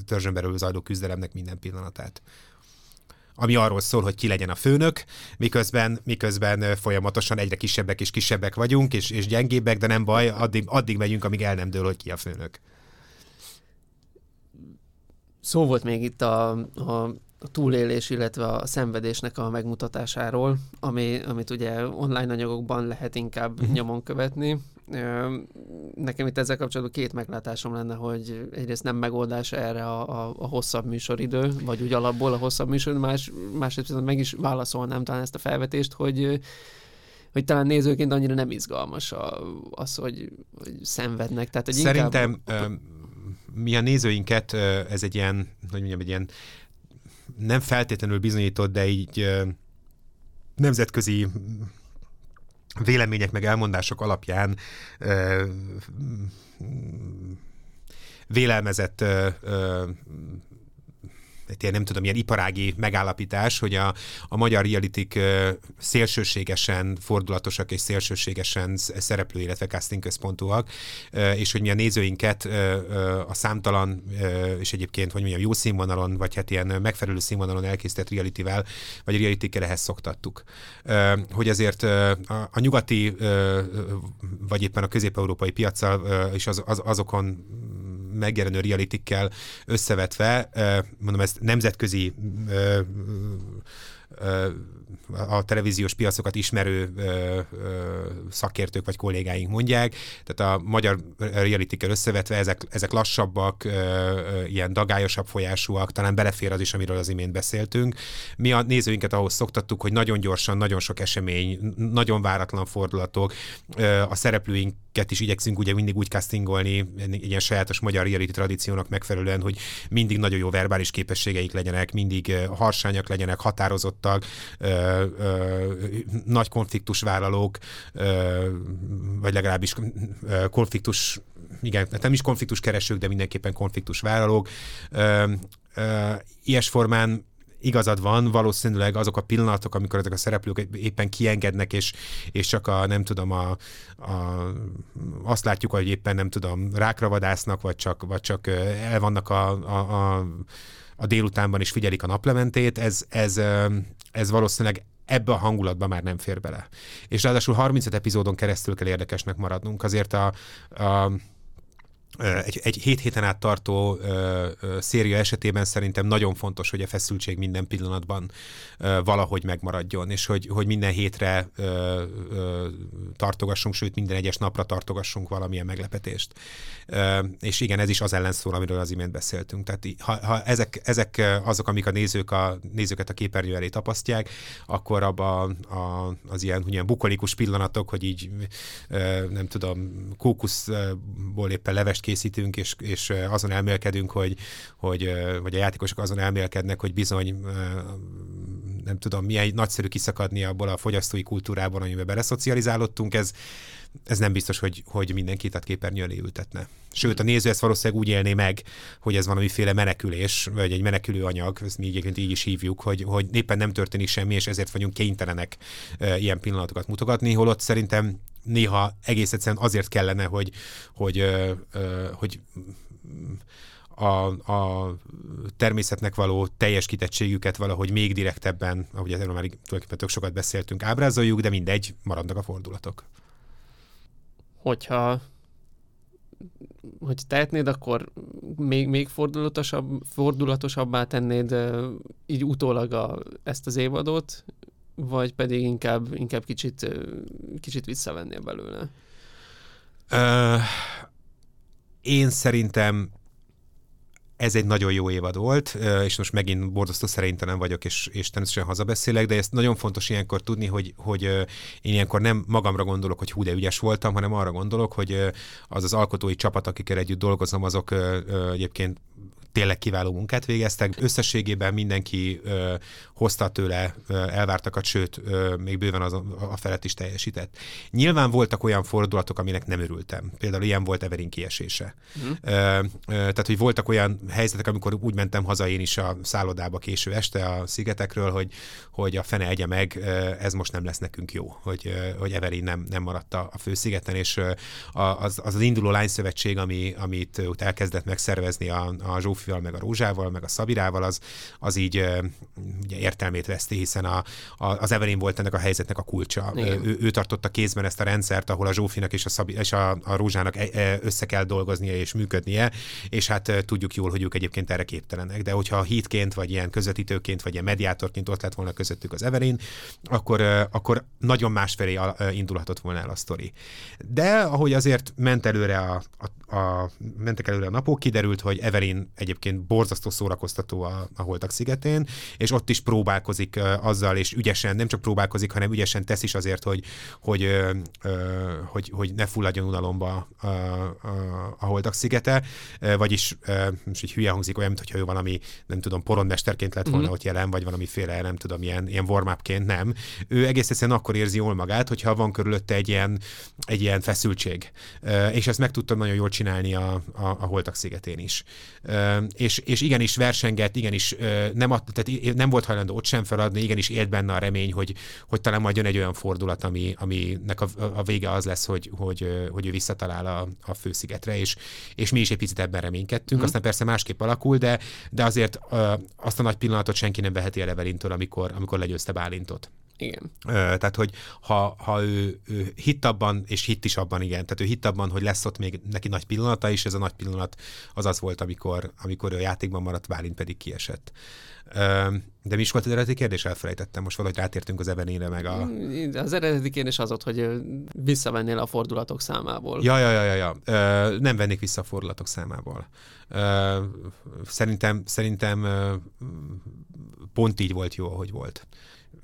B: törzsön belül zajló küzdelemnek minden pillanatát ami arról szól, hogy ki legyen a főnök, miközben, miközben folyamatosan egyre kisebbek és kisebbek vagyunk, és, és gyengébbek, de nem baj, addig, addig megyünk, amíg el nem dől, hogy ki a főnök.
A: Szó volt még itt a, a a túlélés, illetve a szenvedésnek a megmutatásáról, ami, amit ugye online anyagokban lehet inkább uh-huh. nyomon követni. Nekem itt ezzel kapcsolatban két meglátásom lenne, hogy egyrészt nem megoldás erre a, a, a hosszabb műsoridő, vagy úgy alapból a hosszabb műsoridő, más, másrészt meg is válaszolnám talán ezt a felvetést, hogy hogy talán nézőként annyira nem izgalmas a, az, hogy, hogy szenvednek. Tehát, hogy
B: Szerintem inkább... mi a nézőinket, ez egy ilyen, hogy mondjam, egy ilyen nem feltétlenül bizonyított, de így nemzetközi vélemények meg elmondások alapján vélelmezett egy ilyen, nem tudom, ilyen iparági megállapítás, hogy a, a magyar realitik szélsőségesen fordulatosak és szélsőségesen szereplő, illetve casting központúak, és hogy mi a nézőinket a számtalan, és egyébként, hogy mondjam, jó színvonalon, vagy hát ilyen megfelelő színvonalon elkészített realityvel, vagy realitikkel ehhez szoktattuk. Hogy azért a, a nyugati, vagy éppen a közép-európai piacsal és az, az, azokon megjelenő realitikkel összevetve, mondom, ez nemzetközi a televíziós piacokat ismerő ö, ö, szakértők vagy kollégáink mondják. Tehát a magyar realitikkel összevetve ezek, ezek lassabbak, ö, ö, ilyen dagályosabb folyásúak, talán belefér az is, amiről az imént beszéltünk. Mi a nézőinket ahhoz szoktattuk, hogy nagyon gyorsan, nagyon sok esemény, nagyon váratlan fordulatok, ö, a szereplőinket is igyekszünk ugye mindig úgy castingolni, ilyen sajátos magyar reality tradíciónak megfelelően, hogy mindig nagyon jó verbális képességeik legyenek, mindig harsányak legyenek, határozottak, ö, nagy konfliktusvállalók, ö, vagy legalábbis ö, konfliktus, igen, nem is konfliktus keresők, de mindenképpen konfliktus vállalók. Ö, ö, ilyes formán igazad van, valószínűleg azok a pillanatok, amikor ezek a szereplők éppen kiengednek, és, és csak a, nem tudom, a, a, azt látjuk, hogy éppen nem tudom, rákra vadásznak, vagy csak, vagy csak el vannak a, a, a a délutánban is figyelik a naplementét, ez, ez, ez valószínűleg ebbe a hangulatba már nem fér bele. És ráadásul 35 epizódon keresztül kell érdekesnek maradnunk. Azért a, a egy, egy hét héten át tartó ö, ö, széria esetében szerintem nagyon fontos, hogy a feszültség minden pillanatban ö, valahogy megmaradjon, és hogy, hogy minden hétre ö, ö, tartogassunk, sőt minden egyes napra tartogassunk valamilyen meglepetést. Ö, és igen, ez is az ellen szól, amiről az imént beszéltünk. Tehát ha, ha ezek, ezek azok, amik a nézők a nézőket a képernyő elé tapasztják, akkor abba a, az ilyen, ilyen bukolikus pillanatok, hogy így ö, nem tudom, kókuszból éppen levest készítünk, és, és azon elmélkedünk, hogy, hogy, vagy a játékosok azon elmélkednek, hogy bizony nem tudom, milyen nagyszerű kiszakadni abból a fogyasztói kultúrában, amiben beleszocializálódtunk, ez, ez nem biztos, hogy, hogy mindenkit a képernyő elé ültetne. Sőt, a néző ezt valószínűleg úgy élné meg, hogy ez valamiféle menekülés, vagy egy menekülő anyag, ezt mi egyébként így is hívjuk, hogy, hogy éppen nem történik semmi, és ezért vagyunk kénytelenek e, ilyen pillanatokat mutogatni, holott szerintem néha egész egyszerűen azért kellene, hogy, hogy, hogy a, a természetnek való teljes kitettségüket valahogy még direktebben, ahogy erről már tulajdonképpen tök sokat beszéltünk, ábrázoljuk, de mindegy, maradnak a fordulatok.
A: Hogyha hogy tehetnéd, akkor még, még fordulatosabb, fordulatosabbá tennéd így utólag a, ezt az évadot, vagy pedig inkább, inkább kicsit, kicsit visszavennél belőle?
B: Uh, én szerintem ez egy nagyon jó évad volt, és most megint borzasztó szerénytelen vagyok, és, és természetesen hazabeszélek, de ezt nagyon fontos ilyenkor tudni, hogy, hogy én ilyenkor nem magamra gondolok, hogy hú, de ügyes voltam, hanem arra gondolok, hogy az az alkotói csapat, akikkel együtt dolgozom, azok egyébként tényleg kiváló munkát végeztek. Összességében mindenki ö, hozta tőle ö, elvártakat, sőt, ö, még bőven az, a felett is teljesített. Nyilván voltak olyan fordulatok, aminek nem örültem. Például ilyen volt Everin kiesése. Mm. Ö, ö, tehát, hogy voltak olyan helyzetek, amikor úgy mentem haza én is a szállodába késő este a szigetekről, hogy, hogy a fene egye meg, ez most nem lesz nekünk jó, hogy, hogy Everin nem, nem maradt a, a főszigeten, és az, az, az induló lányszövetség, ami, amit ott elkezdett megszervezni a, a Zsófi Zsófival, meg a Rózsával, meg a Szabirával, az, az így ugye értelmét veszti, hiszen a, a, az Evelyn volt ennek a helyzetnek a kulcsa. Ő, ő tartotta kézben ezt a rendszert, ahol a Zsófinak és a, Szabi, és a, a Rózsának e, e, össze kell dolgoznia és működnie, és hát tudjuk jól, hogy ők egyébként erre képtelenek. De hogyha hitként, vagy ilyen közvetítőként, vagy ilyen mediátorként ott lett volna közöttük az Evelyn, akkor, akkor nagyon másfelé indulhatott volna el a sztori. De ahogy azért ment előre a, a, a mentek előre a napok, kiderült, hogy Evelyn egy egyébként borzasztó szórakoztató a, a Holtak szigetén, és ott is próbálkozik uh, azzal, és ügyesen, nem csak próbálkozik, hanem ügyesen tesz is azért, hogy, hogy, hogy, hogy ne fulladjon unalomba a, a, a Holtak szigete, vagyis uh, most így hülye hangzik olyan, mintha ő valami, nem tudom, porondmesterként lett volna mm-hmm. ott jelen, vagy valamiféle, nem tudom, ilyen, ilyen warm nem. Ő egész egyszerűen akkor érzi jól magát, hogyha van körülötte egy ilyen, egy ilyen feszültség. És ezt meg tudtam nagyon jól csinálni a, a, a Holtak szigetén is és, és igenis versengett, igenis nem, ad, tehát nem volt hajlandó ott sem feladni, igenis élt benne a remény, hogy, hogy talán majd jön egy olyan fordulat, ami, aminek a, a vége az lesz, hogy, hogy, hogy ő visszatalál a, a főszigetre, és, és mi is egy picit ebben reménykedtünk, mm. aztán persze másképp alakul, de, de azért azt a nagy pillanatot senki nem veheti el Evelintől, amikor, amikor legyőzte Bálintot.
A: Igen.
B: Tehát, hogy ha, ha ő, ő hitt abban, és hitt is abban, igen, tehát ő hitt abban, hogy lesz ott még neki nagy pillanata, és ez a nagy pillanat az az volt, amikor, amikor ő a játékban maradt, Bálint pedig kiesett. De mi is volt az eredeti kérdés? Elfelejtettem. Most valahogy rátértünk az Ebenére, meg a...
A: Mm, az eredeti kérdés az ott, hogy visszavennél a fordulatok számából.
B: Ja, ja, ja, ja. ja. Nem vennék vissza a fordulatok számából. Szerintem, szerintem pont így volt jó, ahogy volt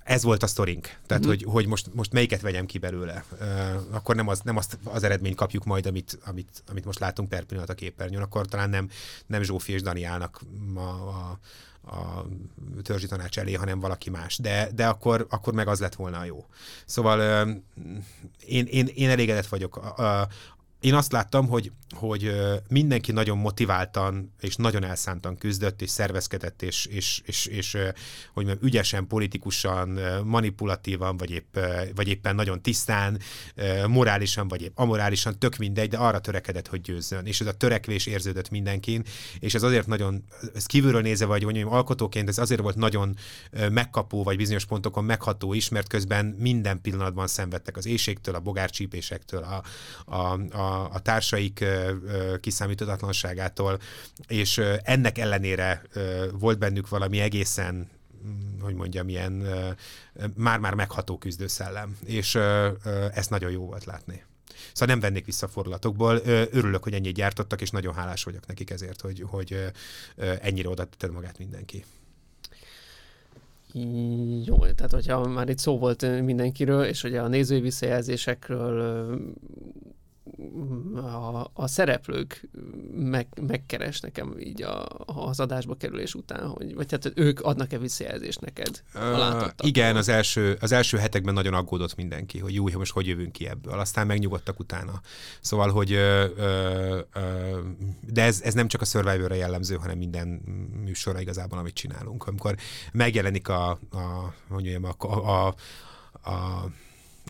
B: ez volt a sztorink. Tehát, mm. hogy, hogy most, most melyiket vegyem ki belőle. Uh, akkor nem, az, nem azt az eredményt kapjuk majd, amit, amit, amit most látunk per pillanat a képernyőn, akkor talán nem, nem Zsófi és Dani állnak a, a, a törzsi tanács elé, hanem valaki más. De, de akkor, akkor meg az lett volna a jó. Szóval uh, én, én, én elégedett vagyok. Uh, én azt láttam, hogy, hogy mindenki nagyon motiváltan és nagyon elszántan küzdött, és szervezkedett, és, és, és, és hogy mondjam, ügyesen, politikusan, manipulatívan, vagy, épp, vagy éppen nagyon tisztán, morálisan, vagy épp amorálisan, tök mindegy, de arra törekedett, hogy győzzön. És ez a törekvés érződött mindenkin, és ez azért nagyon, ez kívülről nézve, vagy mondjam, alkotóként, ez azért volt nagyon megkapó, vagy bizonyos pontokon megható is, mert közben minden pillanatban szenvedtek az éjségtől, a bogárcsípésektől, a, a, a a, a társaik kiszámíthatatlanságától, és ennek ellenére volt bennük valami egészen mm, hogy mondjam, ilyen már-már megható küzdőszellem, és ö, ezt nagyon jó volt látni. Szóval nem vennék vissza fordulatokból. Örülök, hogy ennyit gyártottak, és nagyon hálás vagyok nekik ezért, hogy, hogy ennyire oda tetted magát mindenki.
A: Jó, tehát hogyha már itt szó volt mindenkiről, és ugye a nézői visszajelzésekről a, a szereplők meg, megkeres nekem így a, az adásba kerülés után, hogy, vagy tehát ők adnak-e visszajelzést neked?
B: Uh, igen, az első, az első hetekben nagyon aggódott mindenki, hogy jó, most hogy jövünk ki ebből. Aztán megnyugodtak utána. Szóval, hogy uh, uh, de ez, ez nem csak a Survivor-re jellemző, hanem minden műsorra igazából, amit csinálunk. Amikor megjelenik a, a, hogy mondjam, a, a, a, a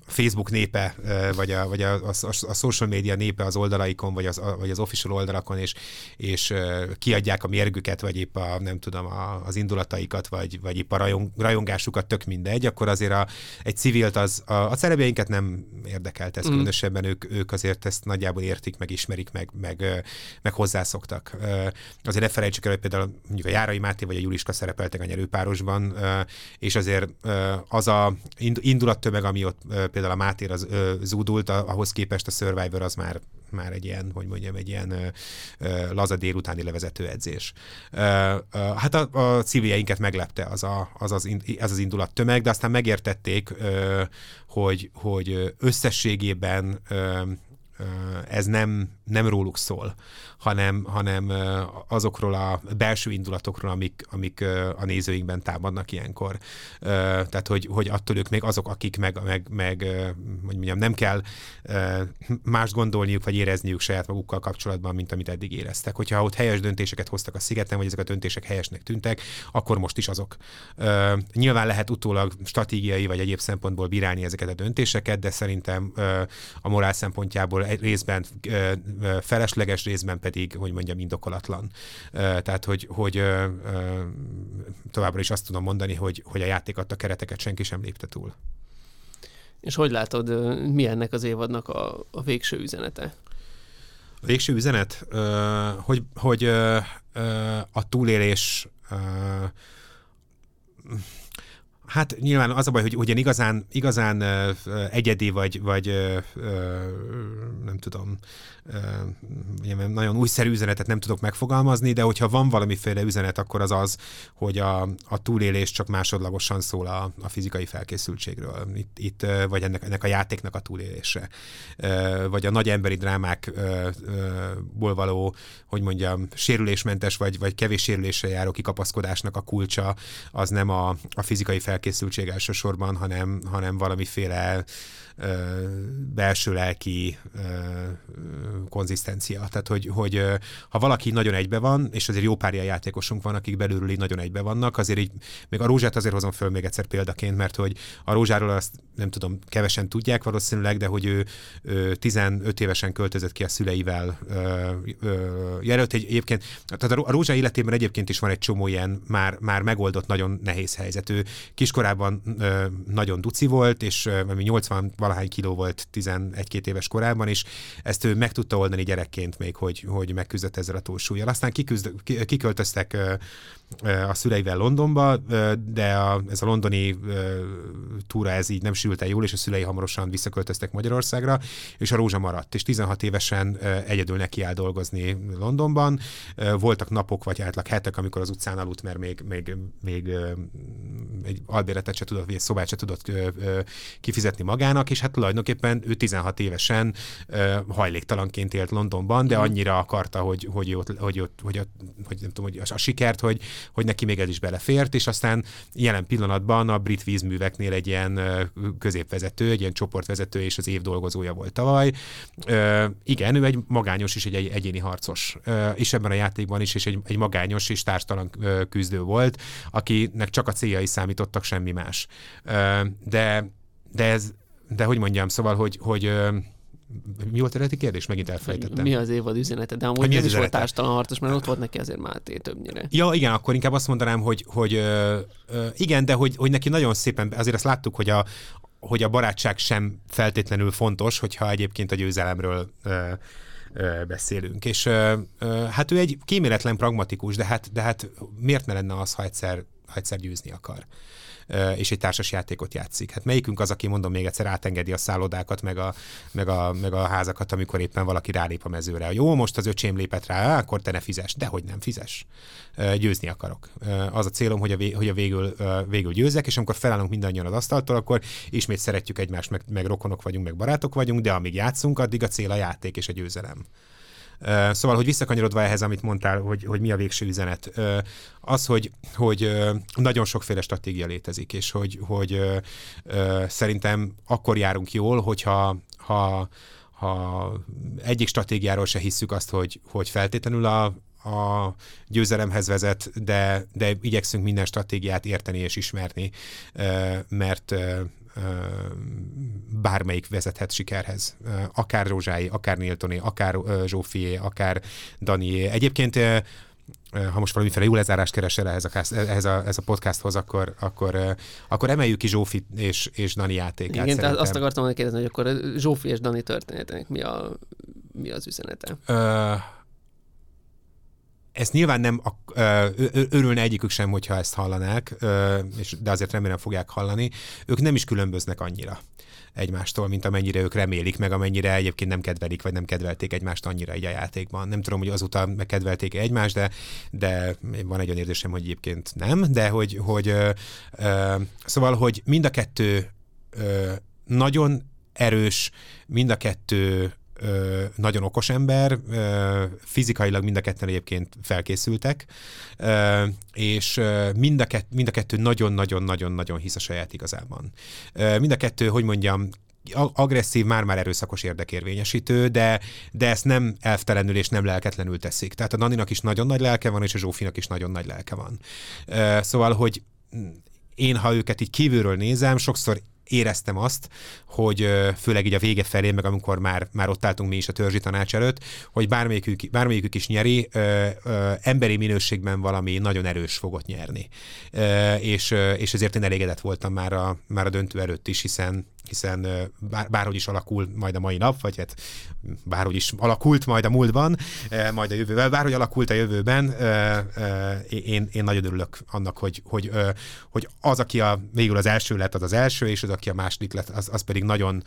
B: Facebook népe, vagy a, vagy a, a, a social media népe az oldalaikon, vagy az, vagy az official oldalakon, és, és kiadják a mérgüket, vagy épp a, nem tudom, a, az indulataikat, vagy, vagy épp a rajong, rajongásukat, tök mindegy, akkor azért a, egy civilt az, a, a szerepjeinket nem érdekelt ez, mm. különösebben ők, ők azért ezt nagyjából értik, meg ismerik, meg, meg, meg hozzászoktak. Azért ne felejtsük el, hogy például mondjuk a Járai Máté vagy a Juliska szerepeltek a nyerőpárosban, és azért az a indulattömeg, ami ott például a Mátér az ö, zúdult, ahhoz képest a Survivor az már már egy ilyen, hogy mondjam, egy ilyen ö, ö, laza délutáni levezető edzés. Ö, ö, hát a, a civiljeinket meglepte az, a, az, az, in, az az indulat tömeg, de aztán megértették, ö, hogy, hogy összességében ö, ez nem, nem róluk szól, hanem, hanem azokról a belső indulatokról, amik, amik a nézőinkben támadnak ilyenkor. Tehát, hogy, hogy attól ők még azok, akik meg, meg, meg hogy mondjam, nem kell más gondolniuk, vagy érezniük saját magukkal kapcsolatban, mint amit eddig éreztek. Hogyha ott helyes döntéseket hoztak a szigeten, vagy ezek a döntések helyesnek tűntek, akkor most is azok. Nyilván lehet utólag stratégiai, vagy egyéb szempontból bírálni ezeket a döntéseket, de szerintem a morál szempontjából részben felesleges, részben pedig, hogy mondjam, indokolatlan. Tehát, hogy, hogy továbbra is azt tudom mondani, hogy, hogy a játék adta kereteket senki sem lépte túl.
A: És hogy látod, mi ennek az évadnak a, a végső üzenete?
B: A végső üzenet, hogy, hogy a túlélés Hát nyilván az a baj, hogy ugyan igazán, igazán egyedi vagy, vagy nem tudom, nagyon újszerű üzenetet nem tudok megfogalmazni, de hogyha van valamiféle üzenet, akkor az az, hogy a, a túlélés csak másodlagosan szól a, a fizikai felkészültségről, itt, itt vagy ennek, ennek a játéknak a túlélése, vagy a nagy emberi drámákból való, hogy mondjam, sérülésmentes vagy, vagy kevés sérülésre járó kikapaszkodásnak a kulcsa, az nem a, a fizikai felkészültség elsősorban, hanem, hanem valamiféle belső lelki konzisztencia. Tehát, hogy, hogy ha valaki nagyon egybe van, és azért jó pár ilyen játékosunk van, akik belülről így nagyon egybe vannak, azért így, még a rózsát azért hozom föl még egyszer példaként, mert hogy a rózsáról azt nem tudom, kevesen tudják valószínűleg, de hogy ő, ő 15 évesen költözött ki a szüleivel. Jelölt egy, egyébként, tehát a rózsá életében egyébként is van egy csomó ilyen már, már megoldott nagyon nehéz helyzet. Ő kiskorában ö, nagyon duci volt, és ö, 80 valahány kiló volt 11-2 éves korában, és ezt ő meg tudta oldani gyerekként még, hogy, hogy megküzdött ezzel a túlsúlyjal. Aztán kiküzd, kiköltöztek a szüleivel Londonba, de a, ez a londoni túra ez így nem sült el jól, és a szülei hamarosan visszaköltöztek Magyarországra, és a Rózsa maradt, és 16 évesen egyedül neki áll dolgozni Londonban. Voltak napok, vagy átlag hetek, amikor az utcán aludt, mert még, még, még egy albéletet se tudott, vagy egy szobát se tudott kifizetni magának, és hát tulajdonképpen ő 16 évesen hajléktalanként élt Londonban, de mhm. annyira akarta, hogy, hogy, ott, hogy, ott, hogy, ott, hogy, nem tudom, hogy a, a sikert, hogy, hogy neki még ez is belefért, és aztán jelen pillanatban a brit vízműveknél egy ilyen középvezető, egy ilyen csoportvezető és az év dolgozója volt tavaly. Igen, ő egy magányos és egy egyéni harcos, és ebben a játékban is, és egy, egy magányos és társtalan küzdő volt, akinek csak a céljai számítottak, semmi más. De, de ez, de hogy mondjam, szóval, hogy, hogy mi volt eredeti kérdés? Megint elfelejtettem.
A: Mi az évad üzenete? De amúgy ez is volt társtalan harcos, mert ott volt neki azért Máté többnyire.
B: Ja, igen, akkor inkább azt mondanám, hogy, hogy ö, ö, igen, de hogy, hogy neki nagyon szépen, azért azt láttuk, hogy a, hogy a barátság sem feltétlenül fontos, hogyha egyébként a győzelemről ö, beszélünk. És hát ő egy kíméletlen pragmatikus, de hát, de hát miért ne lenne az, ha egyszer, ha egyszer győzni akar? És egy társas játékot játszik. Hát melyikünk az, aki mondom még egyszer átengedi a szállodákat, meg a, meg a, meg a házakat, amikor éppen valaki rálép a mezőre. Jó, most az öcsém lépett rá, akkor te ne fizes. De hogy nem fizes. Győzni akarok. Az a célom, hogy a, vé, hogy a végül, végül győzek, és amikor felállunk mindannyian az asztaltól, akkor ismét szeretjük egymást, meg, meg rokonok vagyunk, meg barátok vagyunk, de amíg játszunk, addig a cél a játék és a győzelem. Szóval, hogy visszakanyarodva ehhez, amit mondtál, hogy, hogy mi a végső üzenet, az, hogy, hogy nagyon sokféle stratégia létezik, és hogy, hogy szerintem akkor járunk jól, hogyha ha, ha egyik stratégiáról se hisszük azt, hogy, hogy feltétlenül a, a győzelemhez vezet, de, de igyekszünk minden stratégiát érteni és ismerni, mert bármelyik vezethet sikerhez. Akár Rózsái, akár Niltoné, akár Zsófié, akár Danié. Egyébként ha most valamiféle jó lezárást keresel ehhez a, ehhez a, ehhez a podcasthoz, akkor, akkor, akkor emeljük ki Zsófi és, és Dani játékát.
A: Igen, tehát azt akartam kérdezni, hogy akkor Zsófi és Dani történetének mi, a, mi az üzenete? Uh,
B: ez nyilván nem örülne egyikük sem, hogyha ezt hallanák, és, de azért remélem fogják hallani. Ők nem is különböznek annyira egymástól, mint amennyire ők remélik, meg amennyire egyébként nem kedvelik, vagy nem kedvelték egymást annyira egy a játékban. Nem tudom, hogy azóta megkedvelték egymást, de, de van egy olyan érzésem, hogy egyébként nem, de hogy, hogy ö, ö, szóval, hogy mind a kettő ö, nagyon erős, mind a kettő nagyon okos ember, fizikailag mind a ketten egyébként felkészültek, és mind a, kett, mind a kettő nagyon-nagyon-nagyon-nagyon hisz a saját igazában. Ö, mind a kettő, hogy mondjam, agresszív, már-már erőszakos érdekérvényesítő, de, de ezt nem elvtelenül és nem lelketlenül teszik. Tehát a Naninak is nagyon nagy lelke van, és a Zsófinak is nagyon nagy lelke van. Szóval, hogy én, ha őket így kívülről nézem, sokszor éreztem azt, hogy főleg így a vége felé, meg amikor már, már ott álltunk mi is a törzsi tanács előtt, hogy bármelyikük, bármelyikük is nyeri, ö, ö, emberi minőségben valami nagyon erős fogott nyerni. Ö, és, és ezért én elégedett voltam már a, már a döntő előtt is, hiszen hiszen bár, bárhogy is alakul majd a mai nap, vagy hát bárhogy is alakult majd a múltban, majd a jövőben, bárhogy alakult a jövőben, én, én nagyon örülök annak, hogy, hogy, hogy az, aki a, végül az első lett, az az első, és az, aki a második lett, az, az pedig nagyon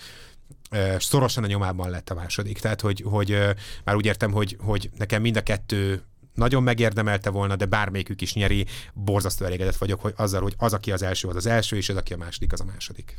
B: szorosan a nyomában lett a második. Tehát, hogy, hogy már úgy értem, hogy, hogy nekem mind a kettő nagyon megérdemelte volna, de bármelyikük is nyeri, borzasztó elégedett vagyok hogy azzal, hogy az, aki az első, az az első, és az, aki a második, az a második.